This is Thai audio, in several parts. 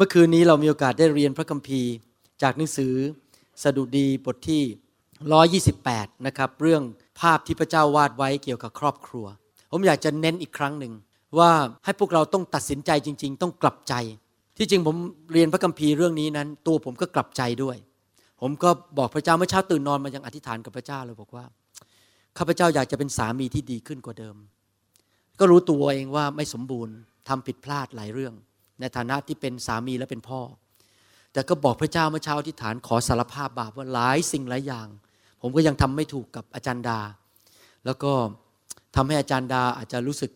เมื่อคืนนี้เรามีโอกาสได้เรียนพระคัมภีร์จากหนังสือสดุดีบทที่ 128 นะครับ เรื่องภาพที่พระเจ้าวาดไว้เกี่ยวกับครอบครัว ผมอยากจะเน้นอีกครั้งหนึ่งว่าให้พวกเราต้องตัดสินใจจริง ๆ ต้องกลับใจ ที่จริงผมเรียนพระคัมภีร์เรื่องนี้นั้น ตัวผมก็กลับใจด้วย ผมก็บอกพระเจ้าเมื่อเช้าตื่นนอนมายังอธิษฐานกับพระเจ้าเลยบอกว่าข้าพเจ้าอยากจะเป็นสามีที่ดีขึ้นกว่าเดิม ก็รู้ตัวเองว่าไม่สมบูรณ์ทำผิดพลาดหลายเรื่อง ในฐานะที่เป็นสามีและเป็นพ่อ แต่ก็บอกพระเจ้าเมื่อเช้าที่ฐานขอสารภาพบาปว่าหลายสิ่งหลายอย่าง ผมก็ยังทำไม่ถูกกับอาจารย์ดา แล้วก็ทำให้อาจารย์ดาอาจจะรู้สึก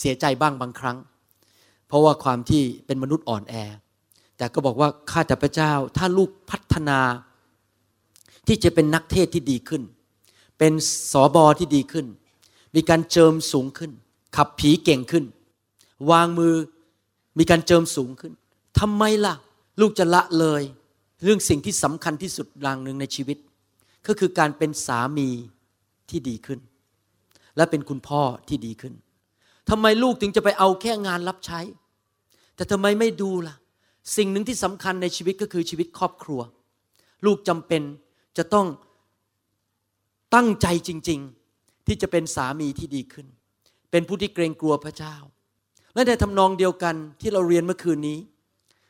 เสียใจบ้างบางครั้ง เพราะว่าความที่เป็นมนุษย์อ่อนแอ แต่ก็บอกว่าข้าแต่พระเจ้าถ้าลูกพัฒนา ที่จะเป็นนักเทศที่ดีขึ้น เป็นสอบอที่ดีขึ้น มีการเจิมสูงขึ้น ขับผีเก่งขึ้น วางมือ มีการเจิมสูงขึ้นทำไมล่ะ ลูกจะละเลย เรื่องสิ่งที่สำคัญที่สุดอย่างหนึ่งในชีวิต ก็คือการเป็นสามีที่ดีขึ้น และเป็นคุณพ่อที่ดีขึ้นทำไมลูกถึงจะไปเอาแค่งานรับใช้ แต่ทำไมไม่ดูล่ะ สิ่งหนึ่งที่สำคัญในชีวิตก็คือชีวิตครอบครัว ลูกจำเป็นจะต้องตั้งใจจริง ๆ ที่จะเป็นสามีที่ดีขึ้น เป็นผู้ที่เกรงกลัวพระเจ้า และในทำนองเดียวกันที่เราเรียนเมื่อคืนนี้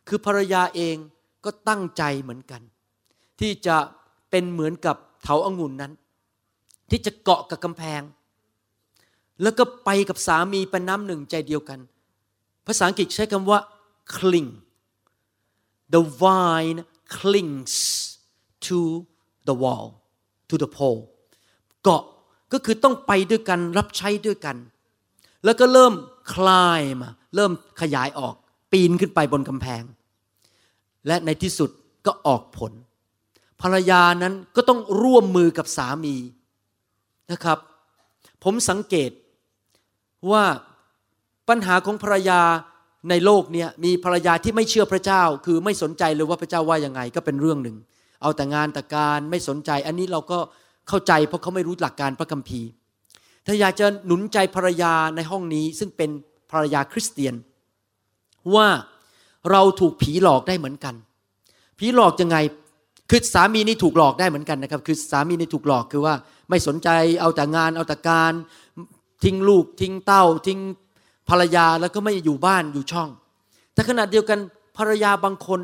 คือภรรยาเองก็ตั้งใจเหมือนกัน ที่จะเป็นเหมือนกับเถาอางุ่นนั้น ที่จะเกาะกับกำแพง แล้วก็ไปกับสามีเป็นน้ำหนึ่งใจเดียวกัน ภาษาอังกฤษใช้คำว่า cling the vine clings to the wall to the pole เกาะก็คือต้องไปด้วยกันรับใช้ด้วยกัน แล้วก็เริ่ม คลายมาเริ่มขยายออกปีนขึ้นไปบนกำแพง และในที่สุดก็ออกผล ภรรยานั้นก็ต้องร่วมมือกับสามีนะครับ ผมสังเกตว่าปัญหาของภรรยาในโลกเนี้ยมีภรรยาที่ไม่เชื่อพระเจ้า คือไม่สนใจเลยว่าพระเจ้าว่ายังไงก็เป็นเรื่องหนึ่ง เอาแต่งานแต่การไม่สนใจ อันนี้เราก็เข้าใจเพราะเขาไม่รู้หลักการพระคัมภีร์ ถ้าอยากจะหนุนใจภรรยาในห้องนี้ ซึ่งเป็นภรรยาคริสเตียน ว่าเราถูกผีหลอกได้เหมือนกัน ผีหลอกยังไงคือสามีนี่ถูกหลอกได้เหมือนกันนะครับ คือสามีนี่ถูกหลอกคือว่าไม่สนใจเอาแต่งานเอาแต่การ ทิ้งลูกทิ้งเต้า ทิ้งภรรยาแล้วก็ไม่อยู่บ้านอยู่ช่อง แต่ขณะเดียวกันภรรยาบางคน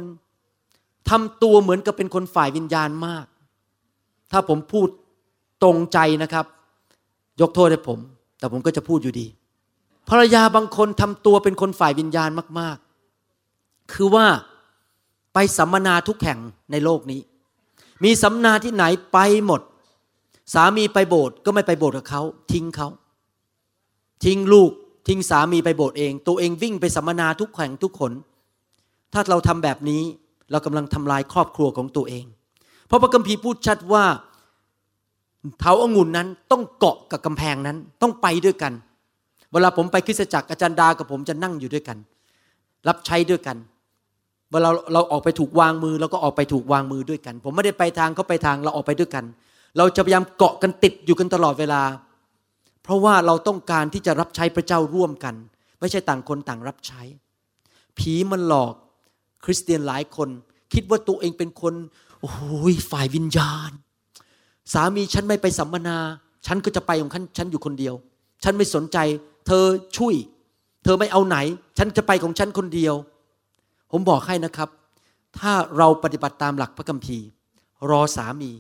ทำตัวเหมือนกับเป็นคนฝ่ายวิญญาณมาก ถ้าผมพูดตรงใจนะครับ ยกโทษให้ผม แต่ผมก็จะพูดอยู่ดี ภรรยาบางคนทำตัวเป็นคนฝ่ายวิญญาณมาก ๆ คือว่าไปสัมมนาทุกแห่งในโลกนี้ มีสัมมนาที่ไหนไปหมด สามีไปโบสถ์ก็ไม่ไปโบสถ์กับเขาทิ้งเขาทิ้งลูกทิ้งสามีไปโบสถ์เอง ตัวเองวิ่งไปสัมมนาทุกแห่งทุกคน ถ้าเราทำแบบนี้เรากำลังทำลายครอบครัวของตัวเอง เพราะพระคัมภีร์พูดชัดว่า เถาองุ่นนั้นต้องเกาะกับกำแพงนั้นต้องไปด้วยกัน เวลาผมไปคริสตจักรอาจารย์ดากับผมจะนั่งอยู่ด้วยกัน รับใช้ด้วยกัน เวลาเราออกไปถูกวางมือเราก็ออกไปถูกวางมือด้วยกัน ผมไม่ได้ไปทางเขาไปทางเราออกไปด้วยกัน เราจะพยายามเกาะกันติดอยู่กันตลอดเวลา เพราะว่าเราต้องการที่จะรับใช้พระเจ้าร่วมกัน ไม่ใช่ต่างคนต่างรับใช้ ผีมันหลอกคริสเตียนหลายคน คิดว่าตัวเองเป็นคนโอ้ยฝ่ายวิญญาณ สามีฉันไม่ไปสัมมนา ฉันก็จะไปของฉันฉันอยู่คนเดียว ฉันไม่สนใจ เธอช่วย เธอไม่เอาไหน ฉันจะไปของฉันคนเดียว ผมบอกให้นะครับ ถ้าเราปฏิบัติตามหลักพระคัมภีร์ รอสามี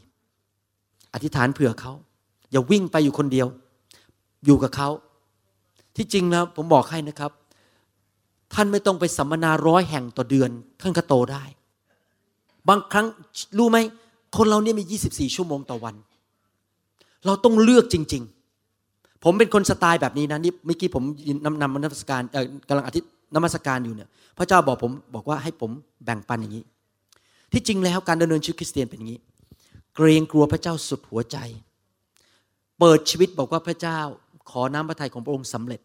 อธิษฐานเผื่อเขา อย่าวิ่งไปอยู่คนเดียว อยู่กับเขาที่จริงแล้วผมบอกให้นะครับ ท่านไม่ต้องไปสัมมนาร้อยแห่งต่อเดือน ท่านก็โตได้ บางครั้งรู้ไหม คนเราเนี่ยมี 24 ชั่วโมงต่อวัน เราต้องเลือกจริง ๆ ผมเป็นคนสไตล์แบบนี้นะนี่เมื่อกี้ผมนำนำนมัสการกำลังอธินมัสการอยู่เนี่ย พระเจ้าบอกผมบอกว่าให้ผมแบ่งปันอย่างนี้ ที่จริงแล้วการดำเนินชีวิตคริสเตียนเป็นอย่างนี้ เกรงกลัวพระเจ้าสุดหัวใจ เปิดชีวิตบอกว่าพระเจ้าขอน้ำพระทัยของพระองค์สำเร็จ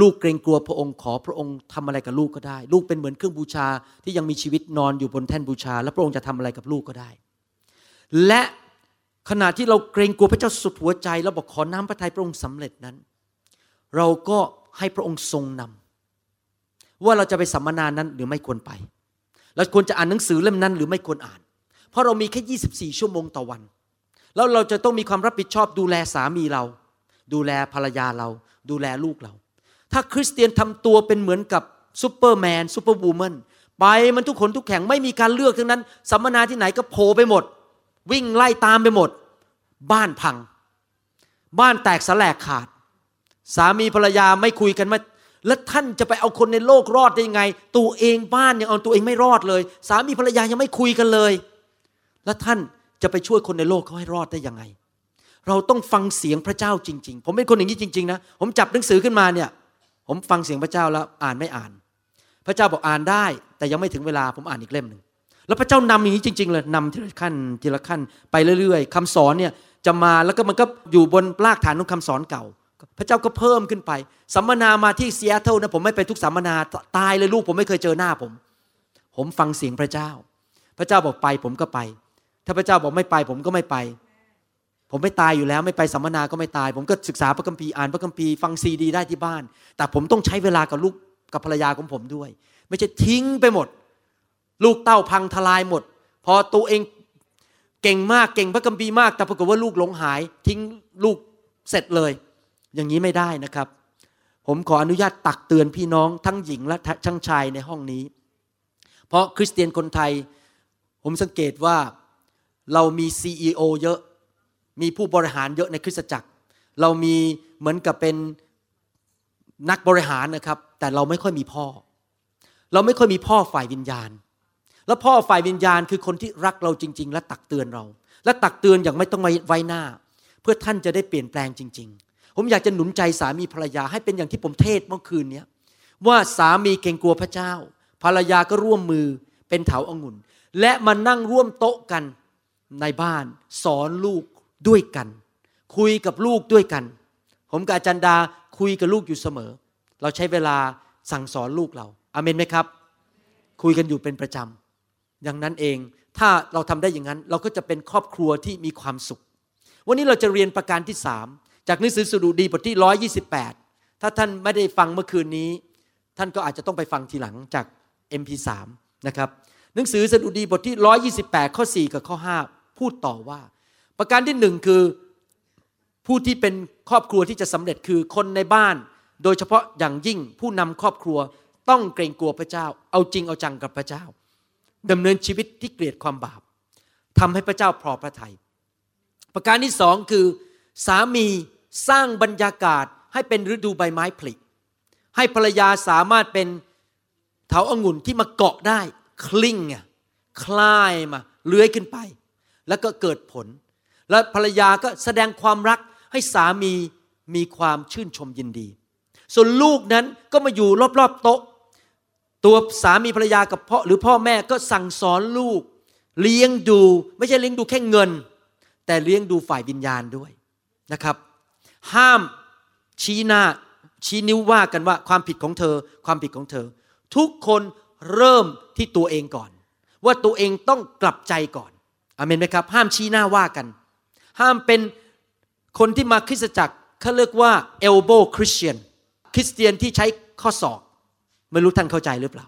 ลูกเกรงกลัวพระองค์ขอพระองค์ทำอะไรกับลูกก็ได้ ลูกเป็นเหมือนเครื่องบูชาที่ยังมีชีวิตนอนอยู่บนแท่นบูชา แล้วพระองค์จะทำอะไรกับลูกก็ได้ และขณะที่เราเกรงกลัวพระเจ้าสุดหัวใจแล้วบอกขอน้ำพระทัยพระองค์สำเร็จนั้น เราก็ให้พระองค์ทรงนำว่าเราจะไปสัมมนานั้นหรือไม่ควรไป เราควรจะอ่านหนังสือเล่มนั้นหรือไม่ควรอ่าน เพราะเรามีแค่ 24 ชั่วโมงต่อวัน แล้วเราจะต้องมีความรับผิดชอบดูแลสามีเรา ดูแลภรรยาเรา ดูแลลูกเรา ถ้าคริสเตียนทำตัวเป็นเหมือนกับ superman superwoman ไปมันทุกหนทุกแห่งไม่มีการเลือกทั้งนั้น สัมมนาที่ไหนก็โผล่ไปหมด วิ่งไล่ตามไปหมด บ้านพัง บ้านแตกสลายขาด สามีภรรยาไม่คุยกันมาแล้วท่านจะไปเอาคนในโลกรอดได้ยังไง ตัวเองบ้านยังเอาตัวเองไม่รอดเลย สามีภรรยายังไม่คุยกันเลย แล้วท่านจะไปช่วยคนในโลกเขาให้รอดได้ยังไง เราต้องฟังเสียงพระเจ้าจริง ๆ ผมเป็นคนอย่างนี้จริง ๆ นะ ผมจับหนังสือขึ้นมาเนี่ย ผมฟังเสียงพระเจ้าแล้วอ่านไม่อ่าน พระเจ้าบอกอ่านได้ แต่ยังไม่ถึงเวลาผมอ่านอีกเล่มหนึ่ง แล้วพระเจ้านำอย่างนี้จริง ๆ เลยนำทีละขั้นทีละขั้นไปเรื่อย ๆคำสอนเนี่ยจะมาแล้วก็มันก็อยู่บนรากฐานของคำสอนเก่า พระเจ้าก็เพิ่มขึ้นไป สัมมนามาที่ซีแอตเทิลนะผมไม่ไปทุกสัมมนาตายเลยลูกผมไม่เคยเจอหน้าผม ผมฟังเสียงพระเจ้า พระเจ้าบอกไปผมก็ไป ถ้าพระเจ้าบอกไม่ไปผมก็ไม่ไป ผมไม่ตายอยู่แล้ว ไม่ไปสัมมนาก็ไม่ตาย ผมก็ศึกษาพระคัมภีร์อ่านพระคัมภีร์ฟังซีดีได้ที่บ้าน แต่ผมต้องใช้เวลากับลูกกับภรรยาของผมด้วย ไม่ใช่ทิ้งไปหมด ลูกเต้าพังทลายหมด พอตัวเองเก่งมากเก่งพระคัมภีมาก แต่ปรากฏว่าลูกหลงหาย ทิ้งลูกเสร็จเลย อย่างนี้ไม่ได้นะครับ ผมขออนุญาตตักเตือนพี่น้องทั้งหญิงและทั้งชายในห้องนี้ เพราะคริสเตียนคนไทย ผมสังเกตว่าเรามี CEO เยอะมีผู้บริหารเยอะในคริสตจักร เรามีเหมือนกับเป็นนักบริหารนะครับ แต่เราไม่ค่อยมีพ่อ เราไม่ค่อยมีพ่อฝ่ายวิญญาณ แล้วพ่อฝ่ายวิญญาณคือคนที่รักเราจริง ๆ และตักเตือนเรา และตักเตือนอย่างไม่ต้องไว้หน้า เพื่อท่านจะได้เปลี่ยนแปลงจริง ๆ ผมอยากจะหนุนใจสามีภรรยาให้เป็นอย่างที่ผมเทศเมื่อคืนนี้ว่าสามีเกรงกลัวพระเจ้า ภรรยาก็ร่วมมือเป็นเถาอางุ่น และมานั่งร่วมโต๊ะกันในบ้าน สอนลูกด้วยกัน คุยกับลูกด้วยกัน ผมกับอาจารย์ดาคุยกับลูกอยู่เสมอ เราใช้เวลาสั่งสอนลูกเราอาเมนไหมครับ คุยกันอยู่เป็นประจำ อย่างนั้นเองถ้าเราทำได้อย่างนั้น เราก็จะเป็นครอบครัวที่มีความสุข วันนี้เราจะเรียนประการที่สามจากหนังสือสดุดีบทที่128ถ้าท่านไม่ได้ฟังเมื่อคืนนี้ ท่านก็อาจจะต้องไปฟังทีหลังจาก MP3 นะครับหนังสือสดุดีบทที่128ข้อ4กับข้อ5พูดต่อว่า ประการที่หนึ่งคือผู้ที่เป็นครอบครัวที่จะสำเร็จคือคนในบ้าน โดยเฉพาะอย่างยิ่งผู้นำครอบครัวต้องเกรงกลัวพระเจ้า เอาจริงเอาจังกับพระเจ้า ดำเนินชีวิตที่เกลียดความบาปทำให้พระเจ้าพอพระทยัยประการที่สองคือ สามีสร้างบรรยากาศให้เป็นฤดูใบไม้ผลิให้ภรรยาสามารถเป็นเถาอางุ่นที่มาเกาะได้ คลิ้งคลายมาเลื้อยขึ้นไป แล้วก็เกิดผล แล้วภรรยาก็แสดงความรักให้สามีมีความชื่นชมยินดี ส่วนลูกนั้นก็มาอยู่รอบๆโต๊ะ ตัวสามีภรรยากับพ่อหรือพ่อแม่ก็สั่งสอนลูก เลี้ยงดูไม่ใช่เลี้ยงดูแค่เงิน แต่เลี้ยงดูฝ่ายวิญญาณด้วยนะครับ ห้ามชี้หน้าชี้นิ้วว่ากันว่าความผิดของเธอ ความผิดของเธอ ทุกคนเริ่มที่ตัวเองก่อน ว่าตัวเองต้องกลับใจก่อนอเมนไหมครับ ห้ามชี้หน้าว่ากัน ห้ามเป็นคนที่มาคริสตจักรเขาเรียกว่า elbow Christian คริสเตียนที่ใช้ข้อศอก ไม่รู้ท่านเข้าใจหรือเปล่า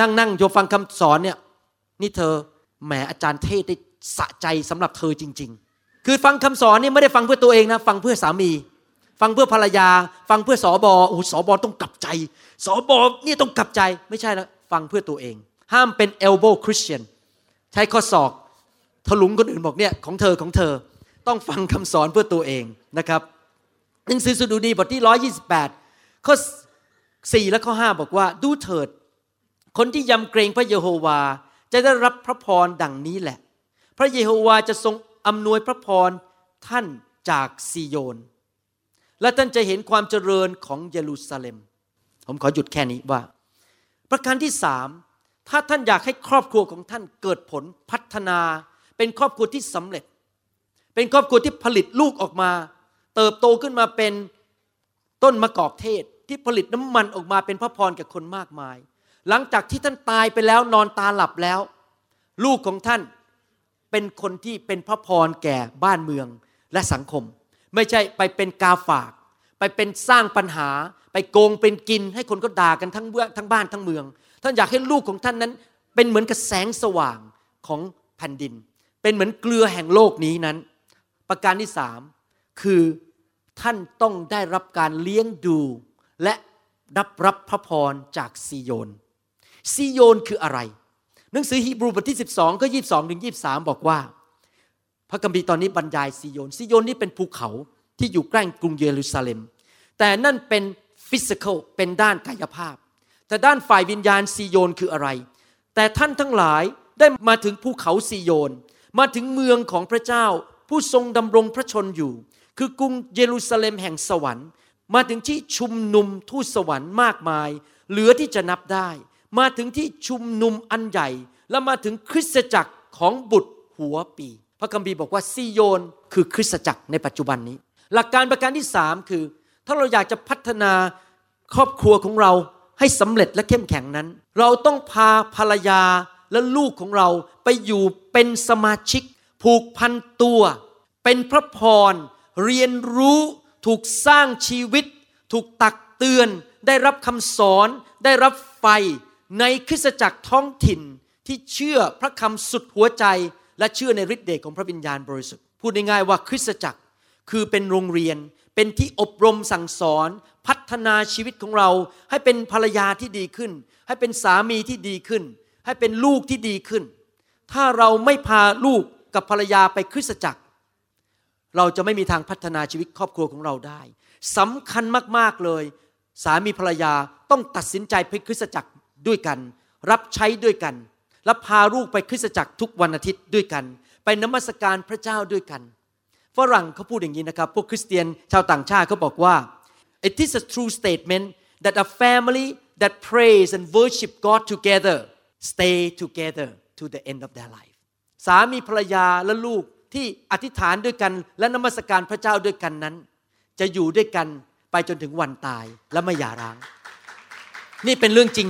นั่งนั่งโยฟังคำสอนเนี่ยนี่เธอแหมอาจารย์เทศได้สะใจสำหรับเธอจริง ๆ คือฟังคำสอนนี่ไม่ได้ฟังเพื่อตัวเองนะ ฟังเพื่อสามี ฟังเพื่อภรรยา ฟังเพื่อสอบอโอ้สอบอต้องกลับใจสอบอนี่ต้องกลับใจไม่ใช่แล้วฟังเพื่อตัวเอง ห้ามเป็น elbow Christian ใช้ข้อศอกถลุงคนอื่นบอกเนี่ยของเธอของเธอต้องฟังคำสอนเพื่อตัวเองนะครับหนังสือสดุดีบทที่ 128 ข้อ 4 และข้อ 5 บอกว่าดูเถิด คนที่ยำเกรงพระเยโฮวาจะได้รับพระพรดังนี้แหละ พระเยโฮวาจะทรงอำนวยพระพรท่านจากซีโยน และท่านจะเห็นความเจริญของเยรูซาเล็ม ผมขอหยุดแค่นี้ว่า ประการที่สามถ้าท่านอยากให้ครอบครัวของท่านเกิดผลพัฒนา เป็นครอบครัวที่สำเร็จ เป็นครอบครัวที่ผลิตลูกออกมา เติบโตขึ้นมาเป็นต้นมะกอกเทศ ที่ผลิตน้ำมันออกมาเป็นพระพรแก่คนมากมาย หลังจากที่ท่านตายไปแล้วนอนตาหลับแล้ว ลูกของท่านเป็นคนที่เป็นพระพรแก่บ้านเมืองและสังคม ไม่ใช่ไปเป็นกาฝาก ไปเป็นสร้างปัญหา ไปโกงเป็นกิน ให้คนก็ด่ากันทั้งเบื้องทั้งบ้านทั้งเมือง ท่านอยากให้ลูกของท่านนั้น เป็นเหมือนกับแสงสว่างของแผ่นดิน เป็นเหมือนเกลือแห่งโลกนี้นั้น ประการที่สามคือท่านต้องได้รับการเลี้ยงดู และรับรับพระพรจากซีโยน ซีโยนคืออะไร หนังสือฮีบรูบทที่ 12 ก็ 22ถึง23 บอกว่า พระคัมภีร์ตอนนี้บรรยายซีโยน ซีโยนนี่เป็นภูเขาที่อยู่ใกล้กรุงเยรูซาเล็ม แต่นั่นเป็นฟิสิกอลเป็นด้านกายภาพ แต่ด้านฝ่ายวิญญาณซีโยนคืออะไร แต่ท่านทั้งหลายได้มาถึงภูเขาซีโยน มาถึงเมืองของพระเจ้า ผู้ทรงดำรงพระชนอยู่ คือกรุงเยรูซาเล็มแห่งสวรรค์ มาถึงที่ชุมนุมทูตสวรรค์มากมาย เหลือที่จะนับได้ มาถึงที่ชุมนุมอันใหญ่ และมาถึงคริสตจักรของบุตรหัวปี พระคัมภีร์บอกว่าซีโยนคือคริสตจักรในปัจจุบันนี้ หลักการประการที่สามคือ ถ้าเราอยากจะพัฒนาครอบครัวของเราให้สำเร็จและเข้มแข็งนั้น เราต้องพาภรรยาและลูกของเราไปอยู่เป็นสมาชิก ผูกพันตัว เป็นพระพร เรียนรู้ ถูกสร้างชีวิต ถูกตักเตือน ได้รับคำสอน ได้รับไฟในคริสตจักรท้องถิ่นที่เชื่อพระคำสุดหัวใจ และเชื่อในฤทธิ์เดชของพระวิญญาณบริสุทธิ์พูดง่ายๆว่าคริสตจักรคือเป็นโรงเรียน เป็นที่อบรมสั่งสอน พัฒนาชีวิตของเรา ให้เป็นภรรยาที่ดีขึ้น ให้เป็นสามีที่ดีขึ้น ให้เป็นลูกที่ดีขึ้น ถ้าเราไม่พาลูกกับภรรยาไปคริสตจักร เราจะไม่มีทางพัฒนาชีวิตครอบครัวของเราได้สำคัญมากๆเลย สามีภรรยาต้องตัดสินใจไปคริสตจักรด้วยกัน รับใช้ด้วยกัน และพาลูกไปคริสตจักรทุกวันอาทิตย์ด้วยกัน ไปนมัสการพระเจ้าด้วยกัน ฝรั่งเขาพูดอย่างนี้นะครับ พวกคริสเตียนชาวต่างชาติเขาบอกว่า it is a true statement that a family that prays and worship God together stay together to the end of their life สามีภรรยาและลูก ที่อธิษฐานด้วยกัน และนมัสการพระเจ้าด้วยกันนั้น จะอยู่ด้วยกันไปจนถึงวันตายและไม่หย่าร้าง นี่เป็นเรื่องจริง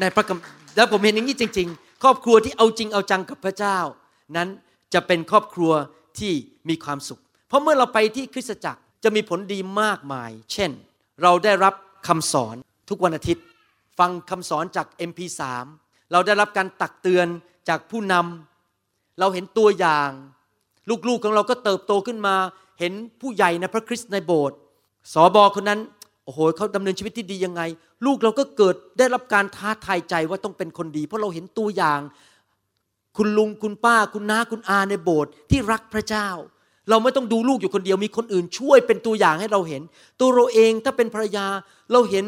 ในพระคัมภีร์แล้วผมเห็นอย่างนี้จริง ๆ ครอบครัวที่เอาจริงเอาจังกับพระเจ้า นั้นจะเป็นครอบครัวที่มีความสุข เพราะเมื่อเราไปที่คริสตจักรจะมีผลดีมากมาย เช่น เราได้รับคำสอนทุกวันอาทิตย์ ฟังคำสอนจาก MP3 เราได้รับการตักเตือนจากผู้นำเราเห็นตัวอย่าง ลูกๆของเราก็เติบโตขึ้นมา เห็นผู้ใหญ่ในพระคริสต์ในโบสถ์สอบอคนนั้นโอ้โหเขาดำเนินชีวิตที่ดียังไง ลูกเราก็เกิดได้รับการท้าทายใจว่าต้องเป็นคนดี เพราะเราเห็นตัวอย่าง คุณลุงคุณป้า คุณน้าคุณอาในโบสถ์ที่รักพระเจ้า เราไม่ต้องดูลูกอยู่คนเดียวมีคนอื่นช่วยเป็นตัวอย่างให้เราเห็น ตัวเราเองถ้าเป็นภรรยาเราเห็น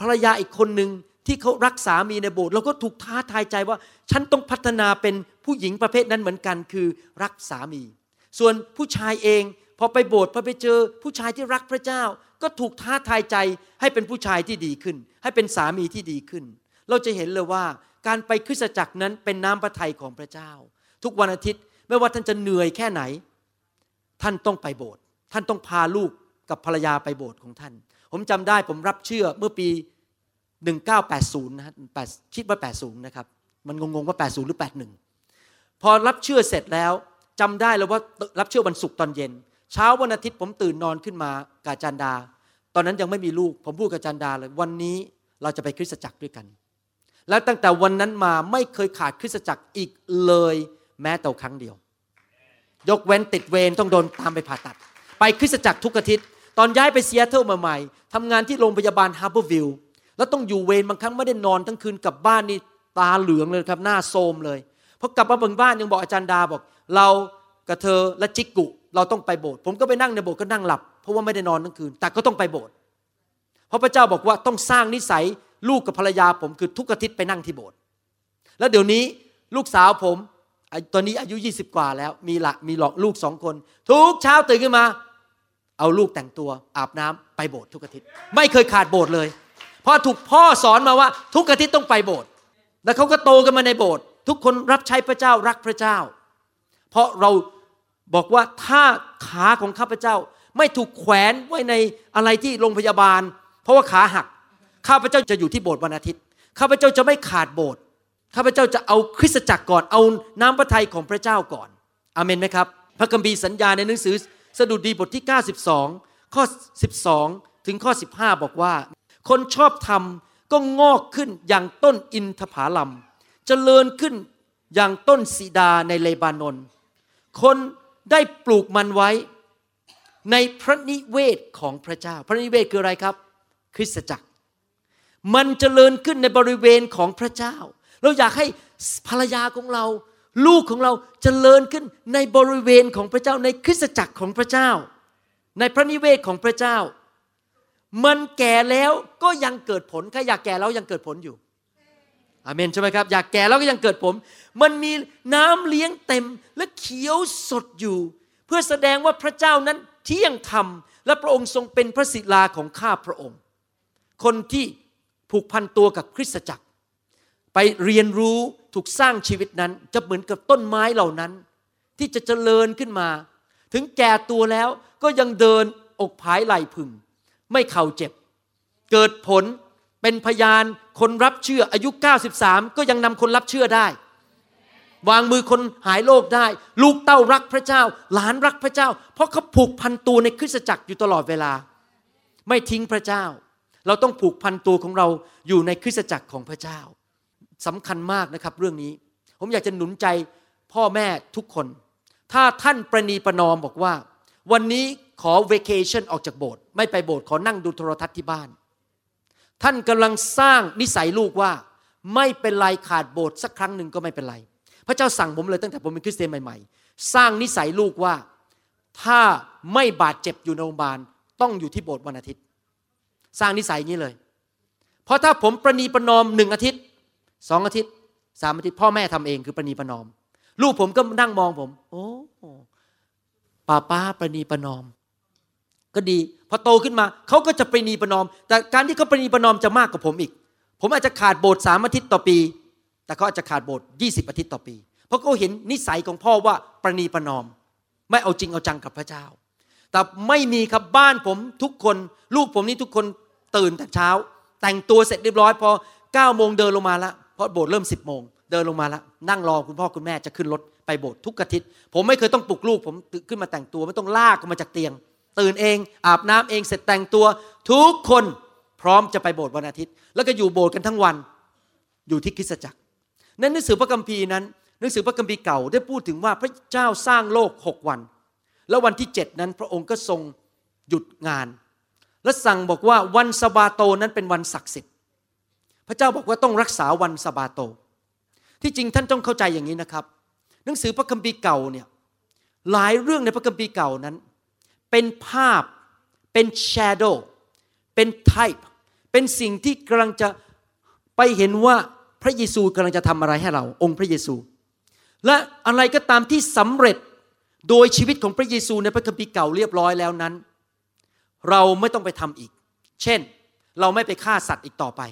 ภรรยาอีกคนหนึ่งที่เขารักสามีในโบสถ์เราก็ถูกท้าทายใจว่า ฉันต้องพัฒนาเป็น ผู้หญิงประเภทนั้นเหมือนกันคือรักสามี ส่วนผู้ชายเองพอไปโบสถ์พอไปเจอผู้ชายที่รักพระเจ้า ก็ถูกท้าทายใจให้เป็นผู้ชายที่ดีขึ้น ให้เป็นสามีที่ดีขึ้น เราจะเห็นเลยว่าการไปคริสตจักรนั้นเป็นน้ำพระทัยของพระเจ้า ทุกวันอาทิตย์ไม่ว่าท่านจะเหนื่อยแค่ไหน ท่านต้องไปโบสถ์ท่านต้องพาลูกกับภรรยาไปโบสถ์ของท่าน ผมจำได้ผมรับเชื่อเมื่อปี 1980นะฮะคิดว่า 80 นะครับ มันงงๆว่า 80 หรือ 81 พอรับเชื่อเสร็จแล้วจำได้แล้วว่ารับเชื่อวันศุกร์ตอนเย็น เช้าวันอาทิตย์ผมตื่นนอนขึ้นมากาจันดา ตอนนั้นยังไม่มีลูก ผมพูดกับจันดาเลยวันนี้เราจะไปคริสตจักรด้วยกัน แล้วตั้งแต่วันนั้นมาไม่เคยขาดคริสตจักรอีกเลยแม้แต่ครั้งเดียว ยกเว้นติดเวรต้องโดนตามไปผ่าตัด ไปคริสตจักรทุกอาทิตย์ตอนย้ายไปซีแอตเทิลมาใหม่ทำงานที่โรงพยาบาล Harborview แล้วต้องอยู่เวรบางครั้งไม่ได้นอนทั้งคืนกลับบ้านนี่ตาเหลืองเลยครับหน้าโทรมเลย พอกลับมาถึงบ้านยังบอกอาจารย์ดาบอก เรากับเธอและจิกกุ เราต้องไปโบสถ์ผมก็ไปนั่งในโบสถ์ก็นั่งหลับ เพราะว่าไม่ได้นอนทั้งคืน แต่ก็ต้องไปโบสถ์เพราะพระเจ้าบอกว่าต้องสร้างนิสัยลูกกับภรรยาผมคือทุกอาทิตย์ไปนั่งที่โบสถ์แล้วเดี๋ยวนี้ลูกสาวผมตอนนี้อายุ 20 กว่าแล้ว มีหลักมีหลอกลูกสองคน ทุกเช้าตื่นขึ้นมา เอาลูกแต่งตัวอาบน้ำไปโบสถ์ทุกอาทิตย์ ไม่เคยขาดโบสถ์เลย เพราะถูกพ่อสอนมาว่า ทุกอาทิตย์ต้องไปโบสถ์แล้วเขาก็โตกันมาในโบสถ์ ทุกคนรับใช้พระเจ้ารักพระเจ้า เพราะเราบอกว่าถ้าขาของข้าพเจ้าไม่ถูกแขวนไว้ในอะไรที่โรงพยาบาล เพราะว่าขาหัก ข้าพเจ้าจะอยู่ที่โบสถ์วันอาทิตย์ ข้าพเจ้าจะไม่ขาดโบสถ์ข้าพเจ้าจะเอาคริสตจักรก่อนเอาน้ำพระทัยของพระเจ้าก่อนอาเมนไหมครับ พระคัมภีร์สัญญาในหนังสือสดุดีบทที่ 92 ข้อ 12 ถึงข้อ 15 บอกว่า คนชอบธรรมก็งอกขึ้นอย่างต้นอินทผาลัม เจริญขึ้นอย่างต้นสีดาในเลบานอน คนได้ปลูกมันไว้ ในพระนิเวศของพระเจ้า พระนิเวศคืออะไรครับ คริสตจักร มันเจริญขึ้นในบริเวณของพระเจ้า เราอยากให้ภรรยาของเรา ลูกของเราเจริญขึ้นในบริเวณของพระเจ้า ในคริสตจักรของพระเจ้า ในพระนิเวศของพระเจ้า มันแก่แล้วก็ยังเกิดผลใครอยากแก่แล้วยังเกิดผลอยู่ อาเมนใช่ไหมครับ อยากแก่แล้วก็ยังเกิดผลมันมีน้ำเลี้ยงเต็มและเขียวสดอยู่ เพื่อแสดงว่าพระเจ้านั้นเที่ยงธรรม และพระองค์ทรงเป็นพระศิลาของข้าพระองค์ คนที่ผูกพันตัวกับคริสตจักร ไปเรียนรู้ถูกสร้างชีวิตนั้น จะเหมือนกับต้นไม้เหล่านั้น ที่จะเจริญขึ้นมา ถึงแก่ตัวแล้วก็ยังเดินอกผายไหลพึง ไม่เข่าเจ็บ เกิดผล เป็นพยานคนรับเชื่ออายุ 93 ก็ยังนำคนรับเชื่อได้ วางมือคนหายโรคได้ ลูกเต้ารักพระเจ้า หลานรักพระเจ้า เพราะเขาผูกพันตัวในคริสตจักรอยู่ตลอดเวลา ไม่ทิ้งพระเจ้า เราต้องผูกพันตัวของเราอยู่ในคริสตจักรของพระเจ้าสำคัญมากนะครับเรื่องนี้ ผมอยากจะหนุนใจพ่อแม่ทุกคน ถ้าท่านประนีประนอมบอกว่า วันนี้ขอเวกชันออกจากโบสถ์ไม่ไปโบสถ์ขอนั่งดูโทรทัศน์ที่บ้าน ท่านกำลังสร้างนิสัยลูกว่า ไม่เป็นไรขาดโบสถ์สักครั้งหนึ่งก็ไม่เป็นไร พระเจ้าสั่งผมเลยตั้งแต่ผมเป็นคริสเตียนใหม่ๆ สร้างนิสัยลูกว่า ถ้าไม่บาดเจ็บอยู่ในโรงพยาบาลต้องอยู่ที่โบสถ์วันอาทิตย์ สร้างนิสัยนี้เลย เพราะถ้าผมประนีประนอมหนึ่งอาทิตย์สองอาทิตย์สามอาทิตย์พ่อแม่ทำเองคือประนีประนอม ลูกผมก็นั่งมองผม โอ้ป้าป้าประนีประนอม ก็ดี พอโตขึ้นมาเขาก็จะประนีประนอม แต่การที่เขาประนีประนอมจะมากกว่าผมอีก ผมอาจจะขาดโบสถ์สามอาทิตย์ต่อปี แต่เขาอาจจะขาดโบสถ์ยี่สิบอาทิตย์ต่อปี เพราะเขาเห็นนิสัยของพ่อว่าประนีประนอม ไม่เอาจริงเอาจังกับพระเจ้า แต่ไม่มีครับบ้านผมทุกคน ลูกผมนี่ทุกคนตื่นแต่เช้า แต่งตัวเสร็จเรียบร้อยพอเก้าโมงเดินลงมาล้วเพราะโบสถ์เริ่มสิบโมงเดินลงมาล้วนั่งรอคุณพ่อคุณแม่จะขึ้นรถไปโบสถ์ทุกอาทิตย์ ผมไม่เคยต้องปลุกลูกผมขึ้นมาแต่งตัวไม่ต้องลากออกมาจากเตียง ตื่นเอง อาบน้ำเองเสร็จแต่งตัว ทุกคนพร้อมจะไปโบสถ์วันอาทิตย์ แล้วก็อยู่โบสถ์กันทั้งวันอยู่ที่คริสตจักรนั้นหนังสือพระคัมภีร์นั้น หนังสือพระคัมภีร์เก่าได้พูดถึงว่าพระเจ้าสร้างโลกหกวัน แล้ววันที่เจ็ดนั้นพระองค์ก็ทรงหยุดงาน และสั่งบอกว่าวันสบาโตนั้นเป็นวันศักดิ์สิทธิ์ พระเจ้าบอกว่าต้องรักษาวันสบาโต ที่จริงท่านต้องเข้าใจอย่างนี้นะครับ หนังสือพระคัมภีร์เก่าเนี่ยหลายเรื่องในพระคัมภีร์เก่านั้น เป็นภาพ เป็น shadow เป็น type เป็นสิ่งที่กำลังจะไปเห็นว่าพระเยซูกำลังจะทำอะไรให้เรา องค์พระเยซู และอะไรก็ตามที่สำเร็จโดยชีวิตของพระเยซูในพระคัมภีร์เก่าเรียบร้อยแล้วนั้น เราไม่ต้องไปทำอีก เช่น เราไม่ไปฆ่าสัตว์อีกต่อไป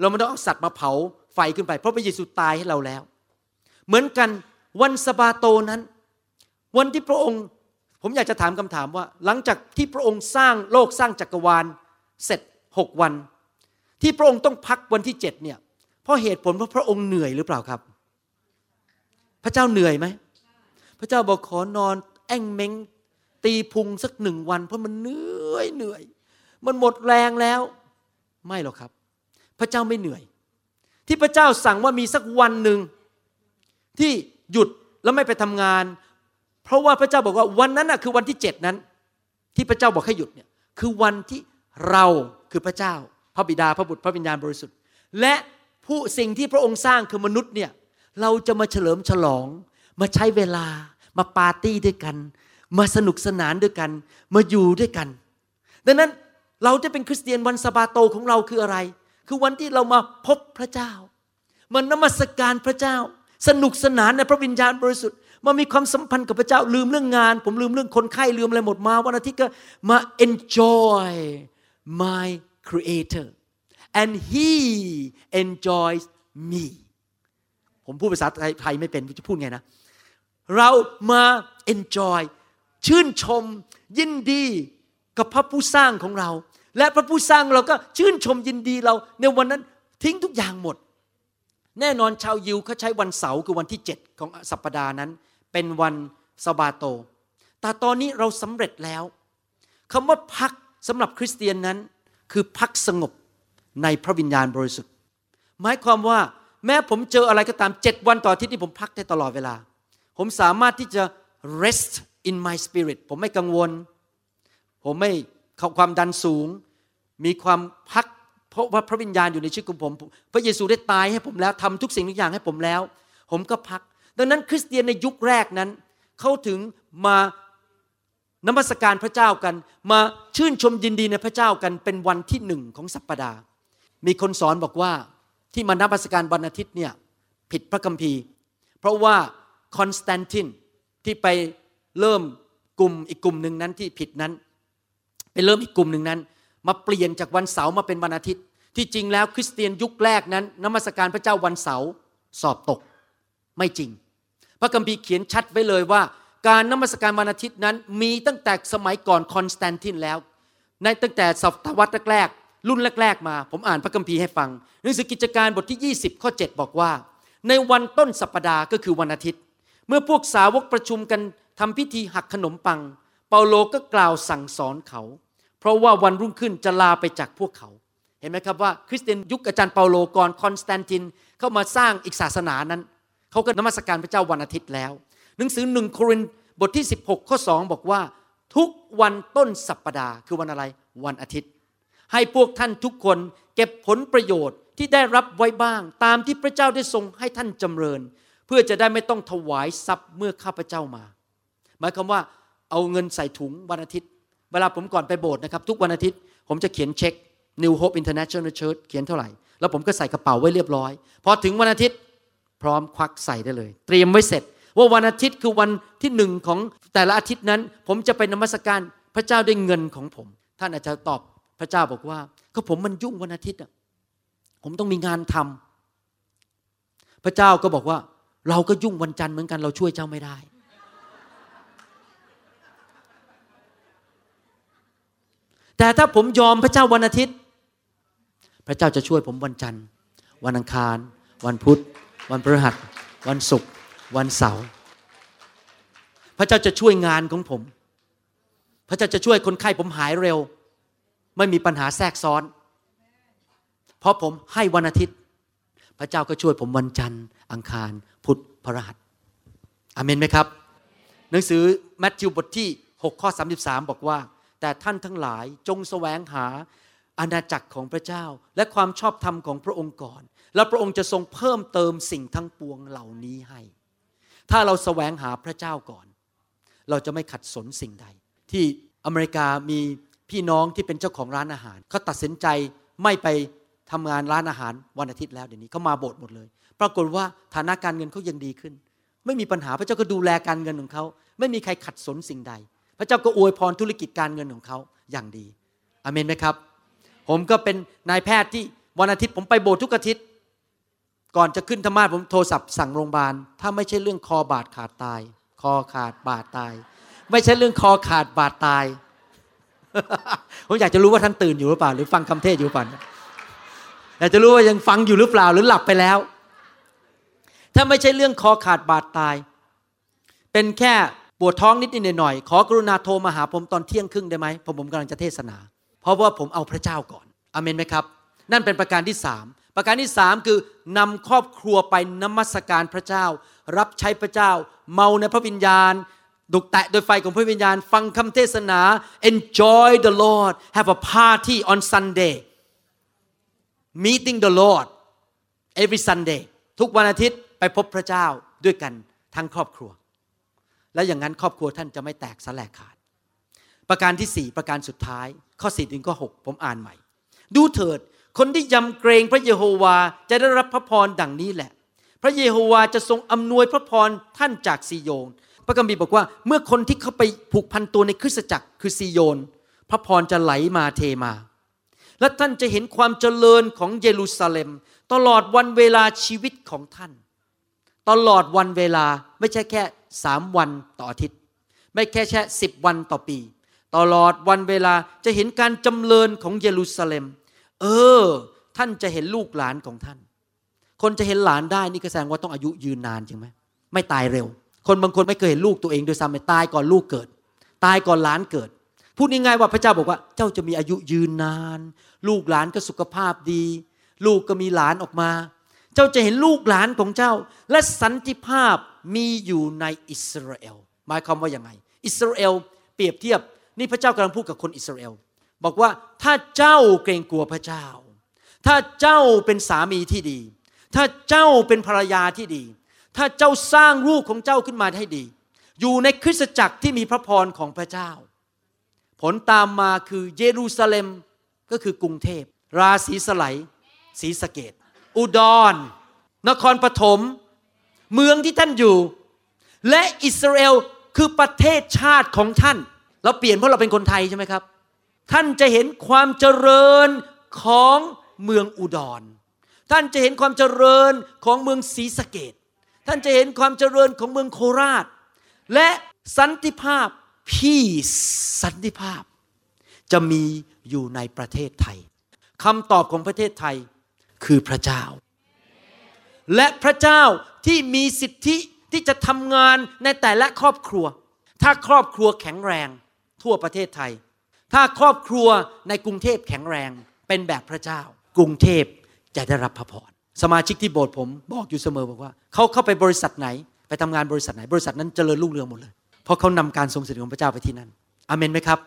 เราไม่ต้องเอาสัตว์มาเผาไฟขึ้นไป เพราะพระเยซูตายให้เราแล้ว เหมือนกันวันสบาโตนั้น วันที่พระองค์ ผมอยากจะถามคำถามว่า หลังจากที่พระองค์สร้างโลกสร้างจักรวาลเสร็จหกวัน ที่พระองค์ต้องพักวันที่เจ็ดเนี่ยเพราะเหตุผลเพราะพระองค์เหนื่อยหรือเปล่าครับ พระเจ้าเหนื่อยไหมพระเจ้าบอกขอนอนแอ่งเม้งตีพุงสักหนึ่งวัน เพราะมันเหนื่อยเหนื่อย มันหมดแรงแล้ว ไม่หรอกครับ พระเจ้าไม่เหนื่อย ที่พระเจ้าสั่งว่ามีสักวันหนึ่งที่หยุดแล้วไม่ไปทำงาน เพราะว่าพระเจ้าบอกว่าวันนั้นน่ะคือวันที่เจ็ดนั้น ที่พระเจ้าบอกให้หยุดเนี่ยคือวันที่เราคือพระเจ้า พระบิดาพระบุตรพระวิญญาณบริสุทธิ์ และผู้สิ่งที่พระองค์สร้างคือมนุษย์เนี่ยเราจะมาเฉลิมฉลอง มาใช้เวลา มาปาร์ตี้ด้วยกัน มาสนุกสนานด้วยกัน มาอยู่ด้วยกัน ดังนั้นเราจะเป็นคริสเตียนวันสบาโตของเราคืออะไร คือวันที่เรามาพบพระเจ้ามานมัสการพระเจ้า สนุกสนานในพระวิญญาณบริสุทธิ์ มามีความสัมพันธ์กับพระเจ้าลืมเรื่องงาน ผมลืมเรื่องคนไข้ลืมอะไรหมดมาวันอาทิตย์ก็มา enjoy my creator and he enjoys me ผมพูดภาษาไทยไม่เป็นจะพูดไงนะ เรามา enjoy ชื่นชมยินดีกับพระผู้สร้างของเรา และพระผู้สร้างเราก็ชื่นชมยินดีเราในวันนั้นทิ้งทุกอย่างหมดแน่นอนชาวยิวเขาใช้วันเสาร์คือวันที่ 7 ของสัปดาห์นั้น เป็นวันสบาโต แต่ตอนนี้เราสำเร็จแล้วคำว่าพักสำหรับคริสเตียนนั้น คือพักสงบในพระวิญญาณบริสุทธิ์ หมายความว่าแม้ผมเจออะไรก็ตามเจ็ดวันต่ออาทิตย์ที่ผมพักได้ตลอดเวลา ผมสามารถที่จะ rest in my spirit ผมไม่กังวล ผมไม่ความดันสูง มีความพัก เพราะว่าพระวิญญาณอยู่ในชีวิตของผม พระเยซูได้ตายให้ผมแล้วทำทุกสิ่งทุกอย่างให้ผมแล้ว ผมก็พัก ดังนั้นคริสเตียนในยุคแรกนั้นเขาถึงมานมัสการพระเจ้ากัน มาชื่นชมยินดีในพระเจ้ากันเป็นวันที่หนึ่งของสัปดาห์ มีคนสอนบอกว่าที่มานมัสการวันอาทิตย์เนี่ยผิดพระคัมภีร์ เพราะว่าคอนสแตนตินที่ไปเริ่มกลุ่มอีกกลุ่มหนึ่งนั้นที่ผิดนั้น ไปเริ่มอีกกลุ่มหนึ่งนั้น มาเปลี่ยนจากวันเสาร์มาเป็นวันอาทิตย์ ที่จริงแล้วคริสเตียนยุคแรกนั้นนมัสการพระเจ้าวันเสาร์สอบตกไม่จริง พระคัมภีร์เขียนชัดไว้เลยว่า การนมัสการวันอาทิตย์นั้น มีตั้งแต่สมัยก่อนคอนสแตนตินแล้ว ในตั้งแต่ศตวรรษแรกๆรุ่นแรก ๆ มา ผมอ่านพระคัมภีร์ให้ฟังหนังสือกิจการบทที่ 20 ข้อ 7 บอกว่า ในวันต้นสัปดาห์ก็คือวันอาทิตย์ เมื่อพวกสาวกประชุมกันทำพิธีหักขนมปัง เปาโลก็กล่าวสั่งสอนเขา เพราะว่าวันรุ่งขึ้นจะลาไปจากพวกเขาเห็นไหมครับว่าคริสเตียนยุคอาจารย์เปาโลก่อนคอนสแตนตินเข้ามาสร้างอีกศาสนานั้น เขาก็นมัสการพระเจ้าวันอาทิตย์แล้ว หนังสือหนึ่งโครินธ์บทที่ 16 ข้อ 2 บอกว่า ทุกวันต้นสัปปดาห์คือวันอะไรวันอาทิตย์ ให้พวกท่านทุกคนเก็บผลประโยชน์ที่ได้รับไว้บ้าง ตามที่พระเจ้าได้ทรงให้ท่านจำเริญ เพื่อจะได้ไม่ต้องถวายทรัพย์เมื่อข้าพเจ้ามา หมายความว่าเอาเงินใส่ถุงวันอาทิตย์ เวลาผมก่อนไปโบสถ์นะครับ ทุกวันอาทิตย์ผมจะเขียนเช็ค New Hope International Church เขียนเท่าไหร่ แล้วผมก็ใส่กระเป๋าไว้เรียบร้อย พอถึงวันอาทิตย์ พร้อมควักใส่ได้เลย เตรียมไว้เสร็จ ว่าวันอาทิตย์คือวันที่หนึ่งของแต่ละอาทิตย์นั้น ผมจะไปนมัสการพระเจ้าด้วยเงินของผม ท่านอาจจะตอบพระเจ้าบอกว่า ก็ผมมันยุ่งวันอาทิตย์อะผมต้องมีงานทำพระเจ้าก็บอกว่า เราก็ยุ่งวันจันทร์เหมือนกันเราช่วยเจ้าไม่ได้ แต่ถ้าผมยอมพระเจ้าวันอาทิตย์ พระเจ้าจะช่วยผมวันจันทร์ วันอังคาร วันพุธ วันพฤหัส วันศุกร์วันเสาร์พระเจ้าจะช่วยงานของผม พระเจ้าจะช่วยคนไข้ผมหายเร็ว ไม่มีปัญหาแทรกซ้อน เพราะผมให้วันอาทิตย์ พระเจ้าก็ช่วยผมวันจันทร์ อังคาร พุธพฤหัสอเมนไหมครับ หนังสือแมทธิวบทที่ 6 ข้อ 33 บอกว่า แต่ท่านทั้งหลายจงแสวงหาอาณาจักรของพระเจ้าและความชอบธรรมของพระองค์ก่อน แล้วพระองค์จะทรงเพิ่มเติมสิ่งทั้งปวงเหล่านี้ให้ ถ้าเราแสวงหาพระเจ้าก่อน เราจะไม่ขัดสนสิ่งใด ที่อเมริกามีพี่น้องที่เป็นเจ้าของร้านอาหารเขาตัดสินใจไม่ไปทำงานร้านอาหารวันอาทิตย์แล้วเดี๋ยวนี้เขามาโบสถ์หมดเลย ปรากฏว่าฐานะการเงินเขายังดีขึ้น ไม่มีปัญหาพระเจ้าก็ดูแลการเงินของเขา ไม่มีใครขัดสนสิ่งใด พระเจ้าก็อวยพรธุรกิจการเงินของเขาอย่างดีอเมนไหมครับ ผมก็เป็นนายแพทย์ที่วันอาทิตย์ผมไปโบสถ์ทุกอาทิตย์ ก่อนจะขึ้นธรรมาสผมโทรศัพท์สั่งโรงพยาบาล ถ้าไม่ใช่เรื่องคอบาดขาดตาย คอขาดบาดตาย ไม่ใช่เรื่องคอขาดบาดตาย ผมอยากจะรู้ว่าท่านตื่นอยู่หรือเปล่า หรือฟังคำเทศอยู่หรือเปล่าอยากจะรู้ว่ายังฟังอยู่หรือเปล่า หรือหลับไปแล้ว ถ้าไม่ใช่เรื่องคอขาดบาดตาย เป็นแค่ปวดท้องนิดนิดหน่อยๆขอกรุณาโทรมาหาผมตอนเที่ยงครึ่งได้ไหมเพราะผมกำลังจะเทศนา เพราะว่าผมเอาพระเจ้าก่อนอเมนไหมครับ นั่นเป็นประการที่สาม ประการที่สามคือนำครอบครัวไปนมัสการพระเจ้า รับใช้พระเจ้า เมาในพระวิญญาณดุกแตะโดยไฟของพระวิญญาณ ฟังคำเทศนา enjoy the Lord have a party on Sunday meeting the Lord every Sunday ทุกวันอาทิตย์ไปพบพระเจ้าด้วยกันทั้งครอบครัว และอย่างนั้นครอบครัวท่านจะไม่แตกสลายขาด ประการที่สี่ประการสุดท้าย ข้อสี่ถึงข้อหกผมอ่านใหม่ ดูเถิด คนที่ยำเกรงพระเยโฮวาจะได้รับพระพรดังนี้แหละ พระเยโฮวาจะทรงอำนวยพระพรท่านจากซีโยน พระคัมภีบอกว่าเมื่อคนที่เข้าไปผูกพันตัวในคริสตจักรคือซีโยน พระพรจะไหลมาเทมา และท่านจะเห็นความเจริญของเยรูซาเล็ม ตลอดวันเวลาชีวิตของท่าน ตลอดวันเวลาไม่ใช่แค่สามวันต่ออาทิตย์ ไม่แค่แค่สิบวันต่อปี ตลอดวันเวลาจะเห็นการจำเริญของเยรูซาเล็ม เออ ท่านจะเห็นลูกหลานของท่าน คนจะเห็นหลานได้นี่ก็แสดงว่าต้องอายุยืนนานจริงไหมไม่ตายเร็ว คนบางคนไม่เคยเห็นลูกตัวเองโดยซ้ำไปตายก่อนลูกเกิด ตายก่อนหลานเกิด พูดง่ายๆว่าพระเจ้าบอกว่า เจ้าจะมีอายุยืนนาน ลูกหลานก็สุขภาพดี ลูกก็มีหลานออกมา เจ้าจะเห็นลูกหลานของเจ้า และสันติภาพมีอยู่ในอิสราเอลหมายความว่าอยังไง อิสราเอลเปรียบเทียบนี่พระเจ้ากำลังพูดกับคนอิสราเอล บอกว่าถ้าเจ้าเกรงกลัวพระเจ้า ถ้าเจ้าเป็นสามีที่ดี ถ้าเจ้าเป็นภรรยาที่ดี ถ้าเจ้าสร้างลูกของเจ้าขึ้นมาให้ดี อยู่ในคริสตจักรที่มีพระพรของพระเจ้า ผลตามมาคือเยรูซาเล็มก็คือกรุงเทพ ราศีสไลศรีสะเกดอุดร นครปฐมเมืองที่ท่านอยู่ และอิสราเอลคือประเทศชาติของท่าน เราเปลี่ยนเพราะเราเป็นคนไทยใช่ไหมครับ ท่านจะเห็นความเจริญของเมืองอุดร ท่านจะเห็นความเจริญของเมืองศรีสะเกดท่านจะเห็นความเจริญของเมืองโคราช และสันติภาพ peace สันติภาพ จะมีอยู่ในประเทศไทยคำตอบของประเทศไทยคือพระเจ้า และพระเจ้าที่มีสิทธิที่จะทำงานในแต่ละครอบครัว ถ้าครอบครัวแข็งแรงทั่วประเทศไทย ถ้าครอบครัวในกรุงเทพแข็งแรงเป็นแบบพระเจ้า กรุงเทพจะได้รับพระพรสมาชิกที่โบสถ์ผมบอกอยู่เสมอบอกว่าเขาเข้าไปบริษัทไหน ไปทำงานบริษัทไหน บริษัทนั้นเจริญรุ่งเรืองหมดเลย เพราะเขานำการทรงสถิตของพระเจ้าไปที่นั่นอเมนไหมครับ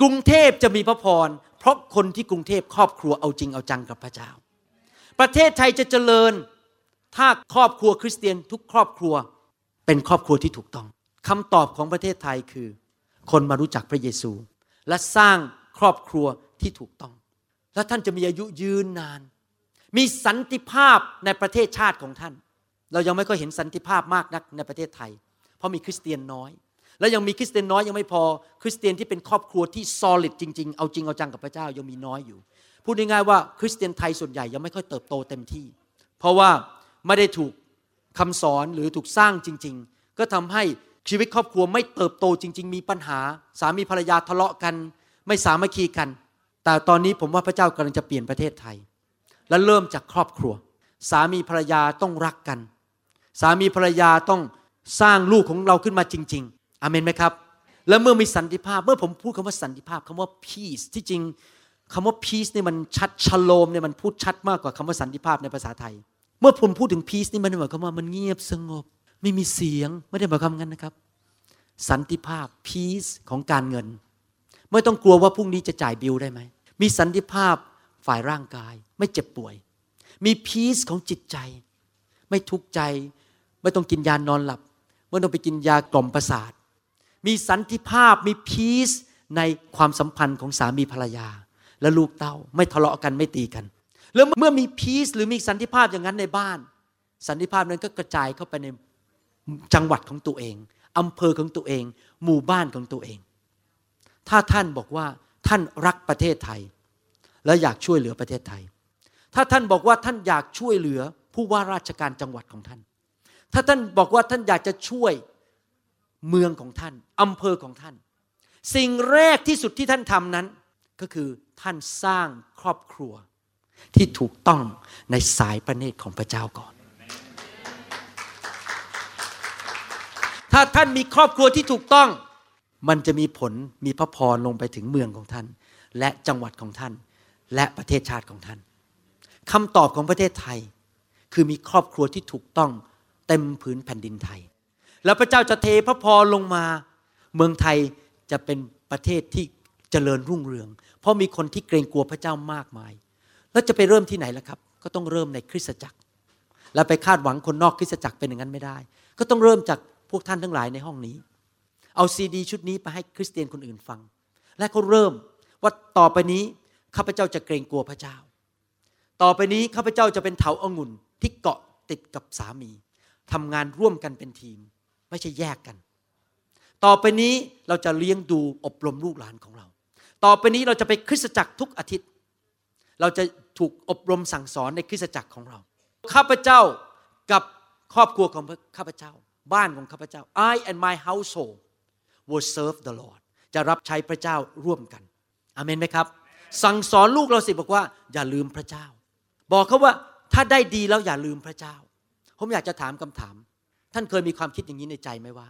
กรุงเทพจะมีพระพรเพราะคนที่กรุงเทพครอบครัวเอาจริงเอาจังกับพระเจ้า ประเทศไทยจะเจริญ ถ้าครอบครัวคริสเตียนทุกครอบครัวเป็นครอบครัวที่ถูกต้องคำตอบของประเทศไทยคือ คนมารู้จักพระเยซู และสร้างครอบครัวที่ถูกต้อง และท่านจะมีอายุยืนนาน มีสันติภาพในประเทศชาติของท่าน เรายังไม่ค่อยเห็นสันติภาพมากนักในประเทศไทย เพราะมีคริสเตียนน้อย และยังมีคริสเตียนน้อยยังไม่พอ คริสเตียนที่เป็นครอบครัวที่ solid จริง ๆ เอาจริงเอาจังกับพระเจ้ายังมีน้อยอยู่ พูดง่ายๆว่าคริสเตียนไทยส่วนใหญ่ยังไม่ค่อยเติบโตเต็มที่ เพราะว่าไม่ได้ถูกคำสอนหรือถูกสร้างจริง ๆ ก็ทำให้ ชีวิตครอบครัวไม่เติบโตจริง ๆ มีปัญหา สามีภรรยาทะเลาะกัน ไม่สามัคคีกัน แต่ตอนนี้ผมว่าพระเจ้ากำลังจะเปลี่ยนประเทศไทย และเริ่มจากครอบครัว สามีภรรยาต้องรักกัน สามีภรรยาต้องสร้างลูกของเราขึ้นมาจริง ๆอเมนไหมครับ แล้วเมื่อมีสันติภาพ เมื่อผมพูดคำว่าสันติภาพคำว่า peace ที่จริงคำว่า peace นี่มันชัดชโลมเนี่ยมันพูดชัดมากกว่าคำว่าสันติภาพในภาษาไทย เมื่อผมพูดถึง peace นี่มันหมายความว่ามันเงียบสงบ ไม่มีเสียงไม่ได้หมายความงั้นนะครับ สันติภาพ peace ของการเงิน ไม่ต้องกลัวว่าพรุ่งนี้จะจ่ายบิลได้ไหม มีสันติภาพฝ่ายร่างกาย ไม่เจ็บป่วย มีพีซของจิตใจ ไม่ทุกข์ใจ ไม่ต้องกินยานอนหลับ ไม่ต้องไปกินยากล่อมประสาท มีสันติภาพมีพีซในความสัมพันธ์ของสามีภรรยา และลูกเต้าไม่ทะเลาะกันไม่ตีกัน แล้วเมื่อมีพีซหรือมีสันติภาพอย่างนั้นในบ้าน สันติภาพนั้นก็กระจายเข้าไปใน จังหวัดของตัวเองอำเภอของตัวเอง หมู่บ้านของตัวเอง ถ้าท่านบอกว่าท่านรักประเทศไทย และอยากช่วยเหลือประเทศไทย ถ้าท่านบอกว่าท่านอยากช่วยเหลือผู้ว่าราชการจังหวัดของท่าน ถ้าท่านบอกว่าท่านอยากจะช่วยเมืองของท่านอำเภอของท่าน สิ่งแรกที่สุดที่ท่านทำนั้น ก็คือท่านสร้างครอบครัวที่ถูกต้องในสายประเนตรของพระเจ้าก่อน ถ้าท่านมีครอบครัวที่ถูกต้อง มันจะมีผลมีพระพรลงไปถึงเมืองของท่าน และจังหวัดของท่าน และประเทศชาติของท่านคำตอบของประเทศไทย คือมีครอบครัวที่ถูกต้องเต็มผืนแผ่นดินไทย แล้วพระเจ้าจะเทพระพรลงมา เมืองไทยจะเป็นประเทศที่เจริญรุ่งเรือง เพราะมีคนที่เกรงกลัวพระเจ้ามากมาย แล้วจะไปเริ่มที่ไหนล่ะครับ ก็ต้องเริ่มในคริสตจักร แล้วไปคาดหวังคนนอกคริสตจักรเป็นอย่างนั้นไม่ได้ ก็ต้องเริ่มจาก พวกท่านทั้งหลายในห้องนี้ เอาซีดี ชุดนี้ไปให้คริสเตียนคนอื่นฟัง และเขาเริ่มว่าต่อไปนี้ข้าพเจ้าจะเกรงกลัวพระเจ้า ต่อไปนี้ข้าพเจ้าจะเป็นเถาอางุ่นที่เกาะติดกับสามีทำงานร่วมกันเป็นทีม ไม่ใช่แยกกัน ต่อไปนี้เราจะเลี้ยงดูอบรมลูกหลานของเรา ต่อไปนี้เราจะไปคริสตจักรทุกอาทิตย์ เราจะถูกอบรมสั่งสอนในคริสตจักรของเรา ข้าพเจ้ากับครอบครัวของข้าพเจ้า บ้านของข้าพเจ้า I and my household will serve the Lord จะรับใช้พระเจ้าร่วมกันอเมนไหมครับ สั่งสอนลูกเราสิบอกว่า อย่าลืมพระเจ้า บอกเขาว่าถ้าได้ดีแล้วอย่าลืมพระเจ้า ผมอยากจะถามคำถาม ท่านเคยมีความคิดอย่างนี้ในใจไหมว่า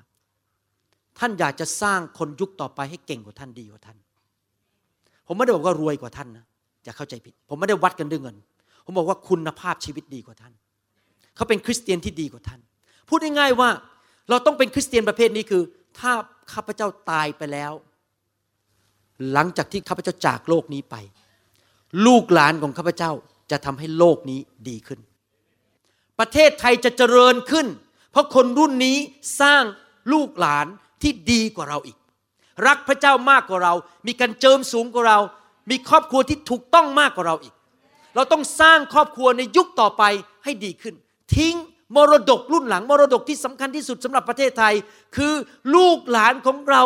ท่านอยากจะสร้างคนยุคต่อไปให้เก่งกว่าท่านดีกว่าท่าน ผมไม่ได้บอกว่ารวยกว่าท่านนะอย่าเข้าใจผิด ผมไม่ได้วัดกันด้วยเงิน ผมบอกว่าคุณภาพชีวิตดีกว่าท่าน เขาเป็นคริสเตียนที่ดีกว่าท่าน พูดง่ายๆว่า เราต้องเป็นคริสเตียนประเภทนี้คือ ถ้าข้าพเจ้าตายไปแล้ว หลังจากที่ข้าพเจ้าจากโลกนี้ไป ลูกหลานของข้าพเจ้าจะทำให้โลกนี้ดีขึ้น ประเทศไทยจะเจริญขึ้น เพราะคนรุ่นนี้สร้างลูกหลานที่ดีกว่าเราอีก รักพระเจ้ามากกว่าเรา มีการเจิมสูงกว่าเรา มีครอบครัวที่ถูกต้องมากกว่าเราอีก เราต้องสร้างครอบครัวในยุคต่อไปให้ดีขึ้น ทิ้ง มรดกรุ่นหลัง มรดกที่สำคัญที่สุดสำหรับประเทศไทย คือลูกหลานของเรา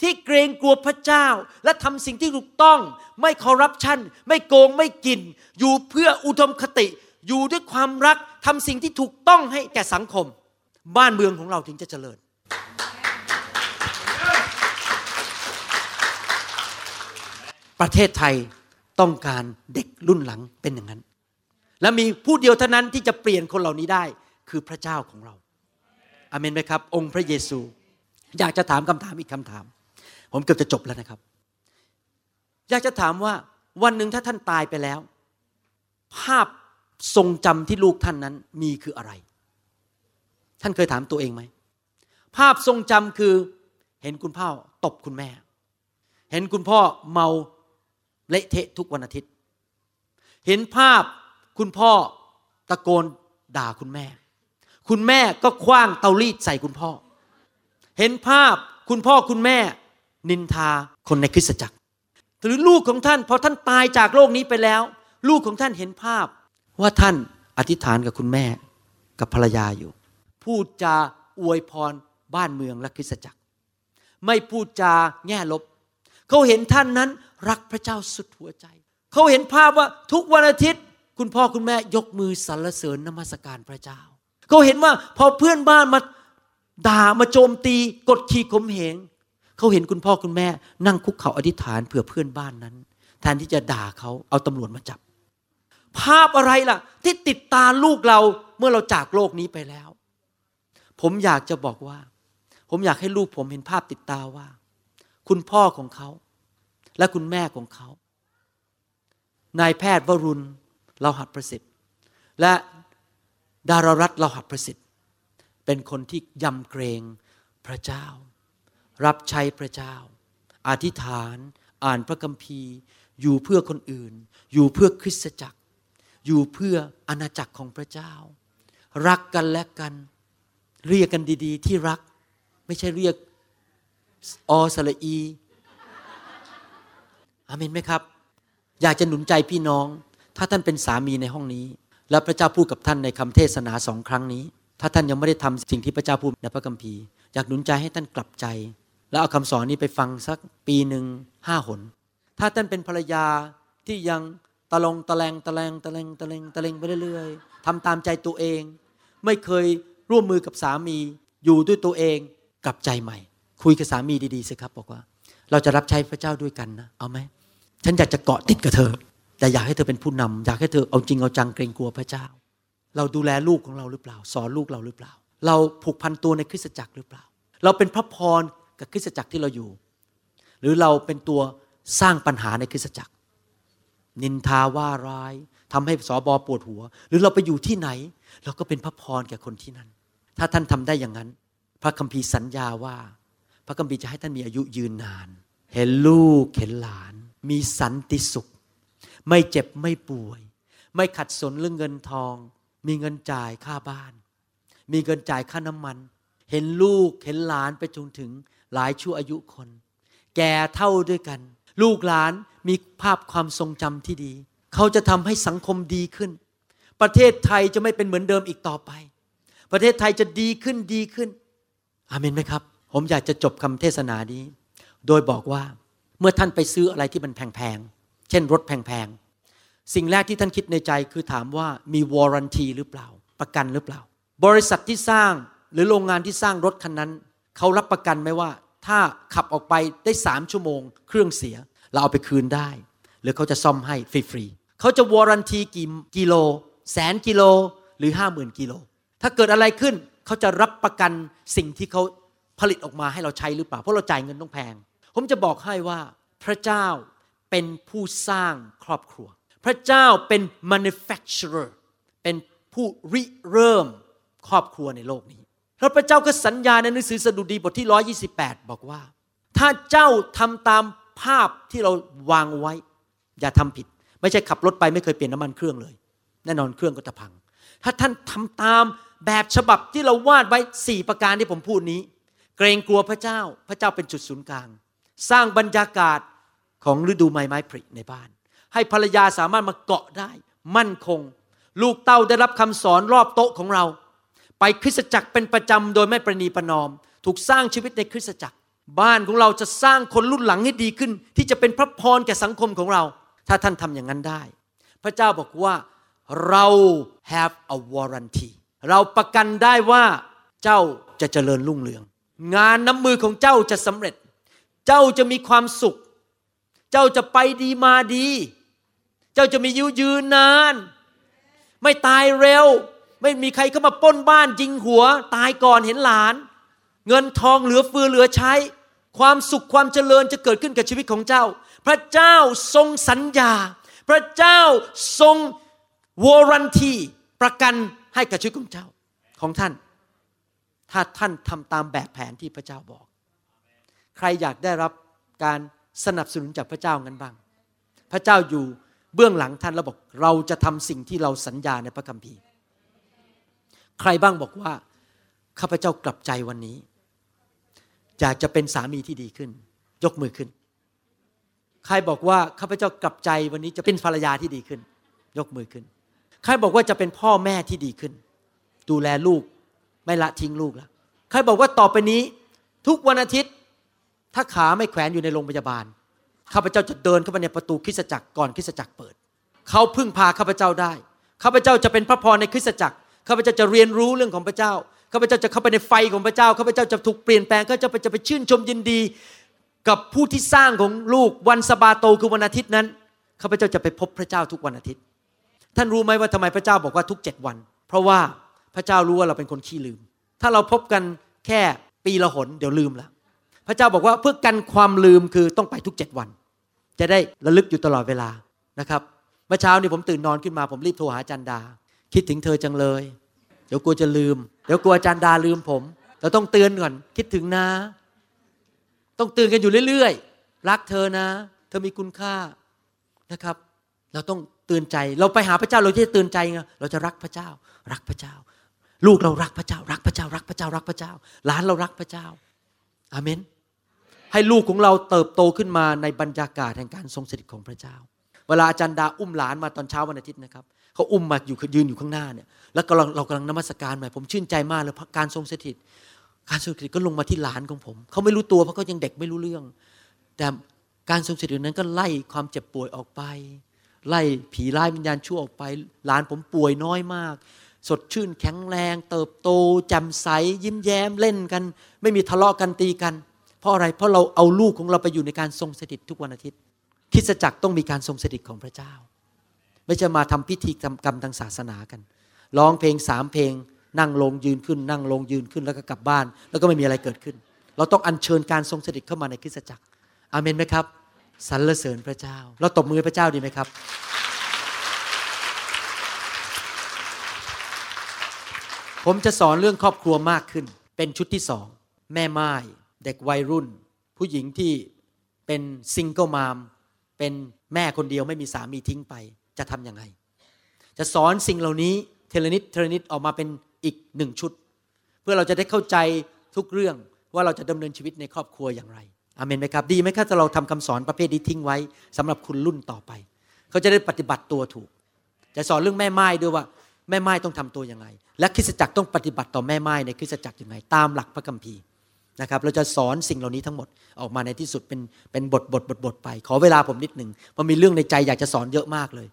ที่เกรงกลัวพระเจ้า และทำสิ่งที่ถูกต้อง ไม่คอร์รัปชันไม่โกงไม่กิน อยู่เพื่ออุดมคติ อยู่ด้วยความรักทำสิ่งที่ถูกต้องให้แก่สังคม บ้านเมืองของเราถึงจะเจริญ ประเทศไทยต้องการเด็กรุ่นหลังเป็นอย่างนั้น และมีผู้เดียวเท่านั้นที่จะเปลี่ยนคนเหล่านี้ได้ คือพระเจ้าของเราอเมนไหมครับ องค์พระเยซู อยากจะถามคำถามอีกคำถาม ผมเกือบจะจบแล้วนะครับ อยากจะถามว่าวันหนึ่งถ้าท่านตายไปแล้ว ภาพทรงจำที่ลูกท่านนั้นมีคืออะไร ท่านเคยถามตัวเองไหม ภาพทรงจำคือเห็นคุณพ่อตบคุณแม่ เห็นคุณพ่อเมาเละเทะทุกวันอาทิตย์ เห็นภาพคุณพ่อตะโกนด่าคุณแม่ คุณแม่ก็คว้างเตารีดใส่คุณพ่อ เห็นภาพคุณพ่อคุณแม่ นินทาคนในคริสตจักร หรือลูกของท่านพอท่านตายจากโลกนี้ไปแล้ว ลูกของท่านเห็นภาพ ว่าท่านอธิษฐานกับคุณแม่กับภรรยาอยู่ พูดจาอวยพรบ้านเมืองและคริสตจักร ไม่พูดจาแง่ลบ เขาเห็นท่านนั้นรักพระเจ้าสุดหัวใจ เขาเห็นภาพว่าทุกวันอาทิตย์ คุณพ่อคุณแม่ยกมือสรรเสริญนมัสการพระเจ้า เขาเห็นว่าพอเพื่อนบ้านมาด่ามาโจมตีกดขี่ข่มเหงเขาเห็นคุณพ่อคุณแม่ นั่งคุกเข่าอธิษฐานเผื่อเพื่อนบ้านนั้น แทนที่จะด่าเขาเอาตำรวจมาจับ ภาพอะไรล่ะ ที่ติดตาลูกเราเมื่อเราจากโลกนี้ไปแล้ว ผมอยากจะบอกว่า ผมอยากให้ลูกผมเห็นภาพติดตาว่า คุณพ่อของเขา และคุณแม่ของเขา นายแพทย์วรุณเราหัดประสิทธิ์ และ ดารารัตเราหัดประสิทธิ์ เป็นคนที่ยำเกรงพระเจ้า รับใช้พระเจ้า อธิษฐาน อ่านพระคัมภีร์ อยู่เพื่อคนอื่น อยู่เพื่อคริสตจักร อยู่เพื่ออาณาจักรของพระเจ้า รักกันและกัน เรียกกันดี ๆ ที่รัก ไม่ใช่เรียกอสระอีอาเมนไหมครับ อยากจะหนุนใจพี่น้อง ถ้าท่านเป็นสามีในห้องนี้ แล้วพระเจ้าพูดกับท่านในคำเทศนาสองครั้งนี้ ถ้าท่านยังไม่ได้ทำสิ่งที่พระเจ้าพูดในพระคัมภีร์ อยากหนุนใจให้ท่านกลับใจ แล้วเอาคำสอนนี้ไปฟังสักปีหนึ่งห้าหน ถ้าท่านเป็นภรรยาที่ยังตะลงตะแลงตะแลงตะแลงตะแลงตะแลงไปเรื่อยๆทำตามใจตัวเอง ไม่เคยร่วมมือกับสามีอยู่ด้วยตัวเองกลับใจใหม่ คุยกับสามีดีๆสิครับบอกว่า เราจะรับใช้พระเจ้าด้วยกันนะเอาไหมฉันอยากจะเกาะติดกับเธอ แต่อยากให้เธอเป็นผู้นำอยากให้เธอเอาจริงเอาจังเกรงกลัวพระเจ้า เราดูแลลูกของเราหรือเปล่า สอนลูกเราหรือเปล่า เราผูกพันตัวในคริสตจักรหรือเปล่า เราเป็นพระพรกับคริสตจักรที่เราอยู่ หรือเราเป็นตัวสร้างปัญหาในคริสตจักร นินทาว่าร้ายทำให้สอบอปวดหัว หรือเราไปอยู่ที่ไหน เราก็เป็นพระพรแก่คนที่นั่น ถ้าท่านทำได้อย่างนั้น พระคัมภีร์สัญญาว่า พระคัมภีร์จะให้ท่านมีอายุยืนนาน เห็นลูกเห็นหลาน มีสันติสุข ไม่เจ็บไม่ป่วย ไม่ขัดสนเรื่องเงินทอง มีเงินจ่ายค่าบ้าน มีเงินจ่ายค่าน้ำมัน เห็นลูกเห็นหลานไปจนถึงหลายชั่วอายุคน แก่เท่าด้วยกัน ลูกหลานมีภาพความทรงจำที่ดี เขาจะทำให้สังคมดีขึ้น ประเทศไทยจะไม่เป็นเหมือนเดิมอีกต่อไป ประเทศไทยจะดีขึ้นดีขึ้น อาเมนไหมครับ ผมอยากจะจบคำเทศนานี้ โดยบอกว่าเมื่อท่านไปซื้ออะไรที่มันแพง เช่นรถแพงๆ สิ่งแรกที่ท่านคิดในใจคือถามว่ามีวอร์รันตีหรือเปล่า ประกันหรือเปล่า บริษัทที่สร้างหรือโรงงานที่สร้างรถคันนั้น เขารับประกันไหมว่า ถ้าขับออกไปได้สามชั่วโมง เครื่องเสียเราเอาไปคืนได้ หรือเขาจะซ่อมให้ฟรีๆเขาจะวอร์รันตีกี่กิโล แสนกิโลหรือห้าหมื่นกิโล ถ้าเกิดอะไรขึ้นเขาจะรับประกันสิ่งที่เขาผลิตออกมาให้เราใช้หรือเปล่า เพราะเราจ่ายเงินต้องแพง ผมจะบอกให้ว่าพระเจ้า เป็นผู้สร้างครอบครัว พระเจ้าเป็น manufacturer เป็นผู้ริเริ่มครอบครัวในโลกนี้แล้วพระเจ้าก็สัญญาในหนังสือสดุดีบทที่ 128 บอกว่า ถ้าเจ้าทำตามภาพที่เราวางไว้ อย่าทำผิด ไม่ใช่ขับรถไปไม่เคยเปลี่ยนน้ำมันเครื่องเลย แน่นอนเครื่องก็จะพัง ถ้าท่านทำตามแบบฉบับที่เราวาดไว้สี่ประการที่ผมพูดนี้ เกรงกลัวพระเจ้า พระเจ้าเป็นจุดศูนย์กลาง สร้างบรรยากาศ ของฤดูไม้ไม้ผลิในบ้าน ให้ภรรยาสามารถมาเกาะได้ มั่นคง ลูกเต้าได้รับคำสอนรอบโต๊ะของเรา ไปคริสตจักรเป็นประจำโดยไม่ประนีประนอม ถูกสร้างชีวิตในคริสตจักร บ้านของเราจะสร้างคนรุ่นหลังให้ดีขึ้น ที่จะเป็นพระพรแก่สังคมของเรา ถ้าท่านทำอย่างนั้นได้ พระเจ้าบอกว่าเรา have a warranty เราประกันได้ว่าเจ้าจะเจริญรุ่งเรือง งานน้ำมือของเจ้าจะสำเร็จ เจ้าจะมีความสุข เจ้าจะไปดีมาดี เจ้าจะมียืยืนนาน ไม่ตายเร็ว ไม่มีใครเข้ามาป้นบ้านยิงหัว ตายก่อนเห็นหลาน เงินทองเหลือเฟือเหลือใช้ ความสุขความเจริญจะเกิดขึ้นกับชีวิตของเจ้า พระเจ้าทรงสัญญา พระเจ้าทรงวอรันทีประกันให้กับชีวิตของเจ้าของท่าน ถ้าท่านทำตามแบบแผนที่พระเจ้าบอก ใครอยากได้รับการ สนับสนุนจากพระเจ้างั้นบ้าง พระเจ้าอยู่เบื้องหลังท่านแล้วบอกเราจะทำสิ่งที่เราสัญญาในพระคัมภีร์ ใครบ้างบอกว่าข้าพเจ้ากลับใจวันนี้อยากจะเป็นสามีที่ดีขึ้น ยกมือขึ้น ใครบอกว่าข้าพเจ้ากลับใจวันนี้จะเป็นภรรยาที่ดีขึ้น ยกมือขึ้น ใครบอกว่าจะเป็นพ่อแม่ที่ดีขึ้น ดูแลลูกไม่ละทิ้งลูกแล้วใครบอกว่าต่อไปนี้ ทุกวันอาทิตย์ ถ้าขาไม่แขวนอยู่ในโรงพยาบาลข้าพเจ้าจะเดินเข้าไปในประตูคริสตจักรก่อนคริสตจักรเปิด เขาพึ่งพาข้าพเจ้าได้ข้าพเจ้าจะเป็นพระพรในคริสตจักรข้าพเจ้าจะเรียนรู้เรื่องของพระเจ้าข้าพเจ้าจะเข้าไปในไฟของพระเจ้าข้าพเจ้าจะถูกเปลี่ยนแปลงข้าพเจ้าจะไปชื่นชมยินดี กับผู้ที่สร้างของลูกวันสบาโตคือวันอาทิตย์นั้นข้าพเจ้าจะไปพบพระเจ้าทุกวันอาทิตย์ ท่านรู้ไหมว่าทำไมพระเจ้าบอกว่าทุกเจ็ดวัน เพราะว่าพระเจ้ารู้ว่าเราเป็นคนขี้ลืม ถ้าเราพบกันแค่ปีละหนเดี๋ยวลืมละ พระเจ้าบอกว่าเพื่อกันความลืมคือต้องไปทุกเจ็ดวัน จะได้ระลึกอยู่ตลอดเวลานะครับเมื่อเช้านี้ผมตื่นนอนขึ้นมาผมรีบโทรหาจันดา คิดถึงเธอจังเลย เดี๋ยวกลัวจะลืม เดี๋ยวกลัวจันดาลืมผมเราต้องเตือนก่อนคิดถึงนะ ต้องเตือนกันอยู่เรื่อยๆ รักเธอนะ เธอมีคุณค่านะครับ เราต้องเตือนใจเราไปหาพระเจ้าเราจะเตือนใจไงเราจะรักพระเจ้า รักพระเจ้า ลูกเรารักพระเจ้า รักพระเจ้า รักพระเจ้ารักพระเจ้าหลานเรารักพระเจ้าอาเมน ให้ลูกของเราเติบโตขึ้นมาในบรรยากาศแห่งการทรงสถิตของพระเจ้า เวลาอาจารย์ดาอุ้มหลานมาตอนเช้าวันอาทิตย์นะครับเขาอุ้มมาอยู่ยืนอยู่ข้างหน้าเนี่ยแล้วเราเรากำลังนมัสการใหม่ผมชื่นใจมากเลยการทรงสถิต การทรงสถิตก็ลงมาที่หลานของผมเขาไม่รู้ตัวเพราะเขายังเด็กไม่รู้เรื่อง แต่การทรงสถิตนั้นก็ไล่ความเจ็บป่วยออกไป ไล่ผีร้ายวิญญาณชั่วออกไป หลานผมป่วยน้อยมาก สดชื่นแข็งแรง เติบโตแจ่มใสยิ้มแย้มเล่นกัน ไม่มีทะเลาะกันตีกัน เพราะอะไร เพราะเราเอาลูกของเราไปอยู่ในการทรงสถิตทุกวันอาทิตย์คริสตจักรต้องมีการทรงสถิตของพระเจ้า ไม่จะมาทำพิธีกรรมทางศาสนากัน ร้องเพลงสามเพลง นั่งลงยืนขึ้น นั่งลงยืนขึ้นแล้วก็กลับบ้าน แล้วก็ไม่มีอะไรเกิดขึ้น เราต้องอัญเชิญการทรงสถิตเข้ามาในคริสตจักร อาเมนไหมครับสรรเสริญพระเจ้า เราตบมือพระเจ้าดีไหมครับ ผมจะสอนเรื่องครอบครัวมากขึ้น เป็นชุดที่สอง แม่ม่าย เด็กวัยรุ่น ผู้หญิงที่เป็น single mom เป็นแม่คนเดียวไม่มีสามีทิ้งไป จะทำยังไง จะสอนสิ่งเหล่านี้ทีละนิดทีละนิดออกมาเป็นอีกหนึ่งชุด เพื่อเราจะได้เข้าใจทุกเรื่องว่าเราจะดำเนินชีวิตในครอบครัวอย่างไรเอเมนไหมครับดีไหมครับถ้าเราทำคำสอนประเภทนี้ทิ้งไว้สำหรับคนรุ่นต่อไป เขาจะได้ปฏิบัติตัวถูก จะสอนเรื่องแม่ไม้ด้วยว่าแม่ไม้ต้องทำตัวยังไง และคริสตจักรต้องปฏิบัติต่อแม่ไม้ในคริสตจักรยังไง ตามหลักพระคัมภีร์ นะครับเราจะสอนสิ่งเหล่านี้ทั้งหมดออกมาในที่สุดเป็นเป็นบทบทบทบทไป ขอเวลาผมนิดหนึ่งมันมีเรื่องในใจอยากจะสอนเยอะมากเลย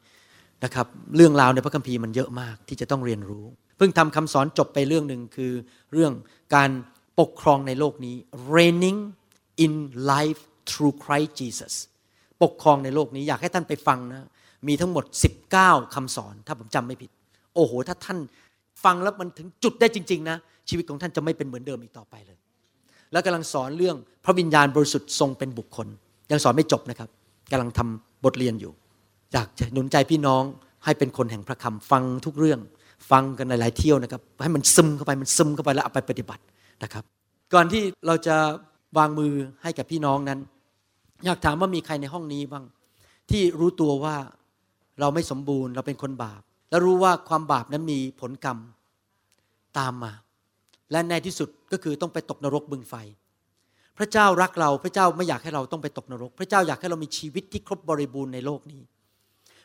นะครับเรื่องราวในพระคัมภีร์มันเยอะมากที่จะต้องเรียนรู้ เพิ่งทำคำสอนจบไปเรื่องหนึ่งคือเรื่องการปกครองในโลกนี้ reigning in life through Christ Jesus ปกครองในโลกนี้อยากให้ท่านไปฟังนะมีทั้งหมด 19คำสอนถ้าผมจำไม่ผิด โอ้โห ถ้าท่านฟังแล้วมันถึงจุดได้จริง ๆ นะ ชีวิตของท่านจะไม่เป็นเหมือนเดิมอีกต่อไปเลย แล้วกำลังสอนเรื่องพระวิญญาณบริสุทธิ์ทรงเป็นบุคคล ยังสอนไม่จบนะครับกำลังทำบทเรียนอยู่ อยากจะหนุนใจพี่น้องให้เป็นคนแห่งพระคำฟังทุกเรื่อง ฟังกันหลายๆเที่ยวนะครับ ให้มันซึมเข้าไปมันซึมเข้าไปแล้วเอาไปปฏิบัตินะครับ ก่อนที่เราจะวางมือให้กับพี่น้องนั้น อยากถามว่ามีใครในห้องนี้บ้าง ที่รู้ตัวว่าเราไม่สมบูรณ์เราเป็นคนบาป และรู้ว่าความบาปนั้นมีผลกรรมตามมา และในที่สุดก็คือต้องไปตกนรกบึงไฟ พระเจ้ารักเราพระเจ้าไม่อยากให้เราต้องไปตกนรก พระเจ้าอยากให้เรามีชีวิตที่ครบบริบูรณ์ในโลกนี้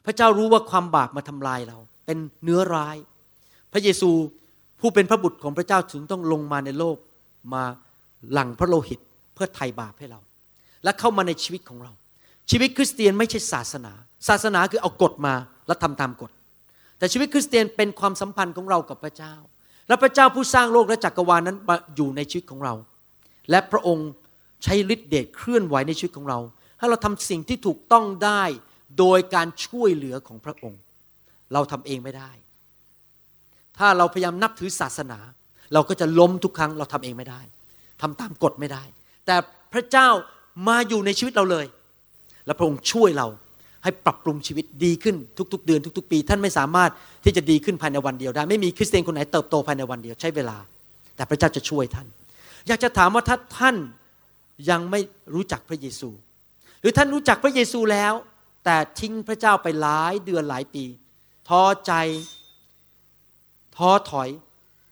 พระเจ้ารู้ว่าความบาปมาทำลายเรา เป็นเนื้อร้าย พระเยซูผู้เป็นพระบุตรของพระเจ้าถึงต้องลงมาในโลกมาหลั่งพระโลหิตเพื่อไถ่บาปให้เรา และเข้ามาในชีวิตของเรา ชีวิตคริสเตียนไม่ใช่ศาสนา ศาสนาคือเอากฎมาแล้วทำตามกฎ แต่ชีวิตคริสเตียนเป็นความสัมพันธ์ของเรากับพระเจ้า และพระเจ้าผู้สร้างโลกและจักรวาลนั้นมาอยู่ในชีวิตของเรา และพระองค์ใช้ฤทธิเดชเคลื่อนไหวในชีวิตของเรา ให้เราทำสิ่งที่ถูกต้องได้โดยการช่วยเหลือของพระองค์ เราทำเองไม่ได้ ถ้าเราพยายามนับถือศาสนา เราก็จะล้มทุกครั้ง เราทำเองไม่ได้ทำตามกฎไม่ได้ แต่พระเจ้ามาอยู่ในชีวิตเราเลย และพระองค์ช่วยเรา ให้ปรับปรุงชีวิตดีขึ้นทุก ๆ เดือนทุก ๆ ปี ท่านไม่สามารถที่จะดีขึ้นภายในวันเดียวได้ ไม่มีคริสเตียนคนไหนเติบโตภายในวันเดียวใช้เวลา แต่พระเจ้าจะช่วยท่าน อยากจะถามว่าถ้าท่านยังไม่รู้จักพระเยซู หรือท่านรู้จักพระเยซูแล้ว แต่ทิ้งพระเจ้าไปหลายเดือนหลายปีท้อใจท้อถอย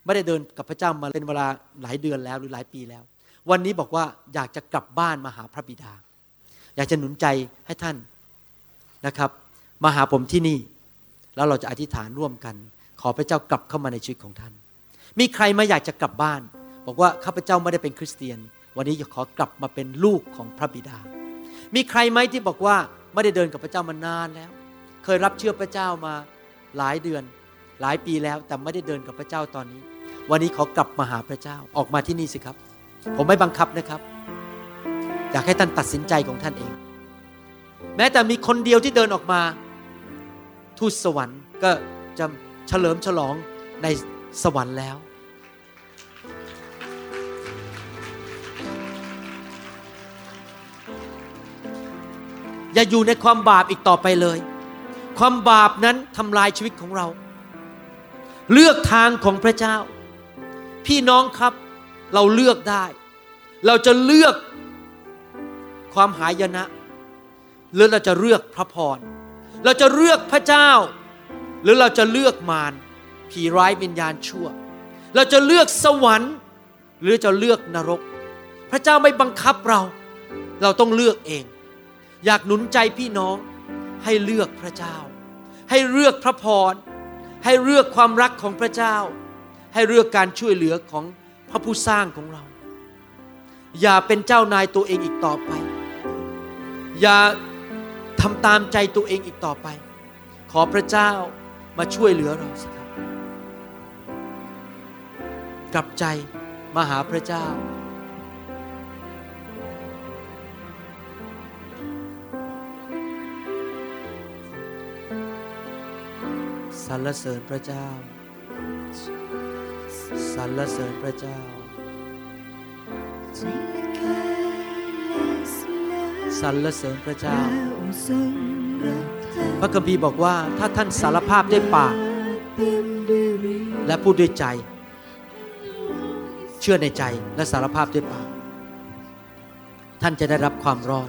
ไม่ได้เดินกับพระเจ้ามาเป็นเวลาหลายเดือนแล้วหรือหลายปีแล้ว วันนี้บอกว่าอยากจะกลับบ้านมาหาพระบิดา อยากจะหนุนใจให้ท่าน นะครับ มาหาผมที่นี่ แล้วเราจะอธิษฐานร่วมกัน ขอพระเจ้ากลับเข้ามาในชีวิตของท่าน มีใครมาอยากจะกลับบ้าน บอกว่าข้าพเจ้าไม่ได้เป็นคริสเตียน วันนี้อยากขอกลับมาเป็นลูกของพระบิดา มีใครไหมที่บอกว่าไม่ได้เดินกับพระเจ้ามานานแล้ว เคยรับเชื่อพระเจ้ามาหลายเดือน หลายปีแล้วแต่ไม่ได้เดินกับพระเจ้าตอนนี้ วันนี้ขอกลับมาหาพระเจ้าออกมาที่นี่สิครับ ผมไม่บังคับนะครับ อยากให้ท่านตัดสินใจของท่านเอง แม้แต่มีคนเดียวที่เดินออกมา ทูตสวรรค์ก็จะเฉลิมฉลองในสวรรค์แล้ว อย่าอยู่ในความบาปอีกต่อไปเลย ความบาปนั้นทำลายชีวิตของเรา เลือกทางของพระเจ้า พี่น้องครับเราเลือกได้ เราจะเลือกความหายนะ หรือเราจะเลือกพระพร เราจะเลือกพระเจ้า หรือเราจะเลือกมารผีร้ายวิญญาณชั่ว เราจะเลือกสวรรค์ หรือจะเลือกนรก พระเจ้าไม่บังคับเรา เราต้องเลือกเอง อยากหนุนใจพี่น้องให้เลือกพระเจ้า ให้เลือกพระพร ให้เลือกความรักของพระเจ้า ให้เลือกการช่วยเหลือของพระผู้สร้างของเรา อย่าเป็นเจ้านายตัวเองอีกต่อไป อย่า ทำตามใจตัวเองอีกต่อไป ขอพระเจ้ามาช่วยเหลือเราสิครับ กลับใจมาหาพระเจ้า สรรเสริญพระเจ้า สรรเสริญพระเจ้า สรรเสริญพระเจ้า พระคัมภีร์บอกว่าถ้าท่านสารภาพด้วยปาก และพูดด้วยใจ เชื่อในใจและสารภาพด้วยปาก ท่านจะได้รับความรอด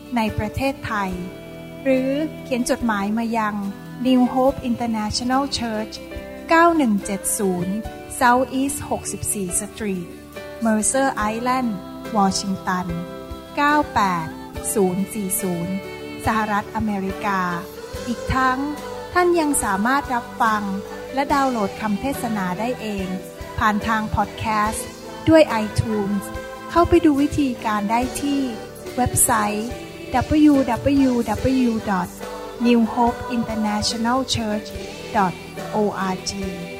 ในประเทศไทย หรือเขียนจดหมายมายัง New Hope International Church 9170 South East 64 Street Mercer Island Washington 98040 สหรัฐอเมริกา อีกทั้งท่านยังสามารถรับฟัง และดาวน์โหลดคำเทศนาได้เอง ผ่านทางพอดแคสต์ด้วย iTunes เข้าไปดูวิธีการได้ที่เว็บไซต์ www.newhopeinternationalchurch.org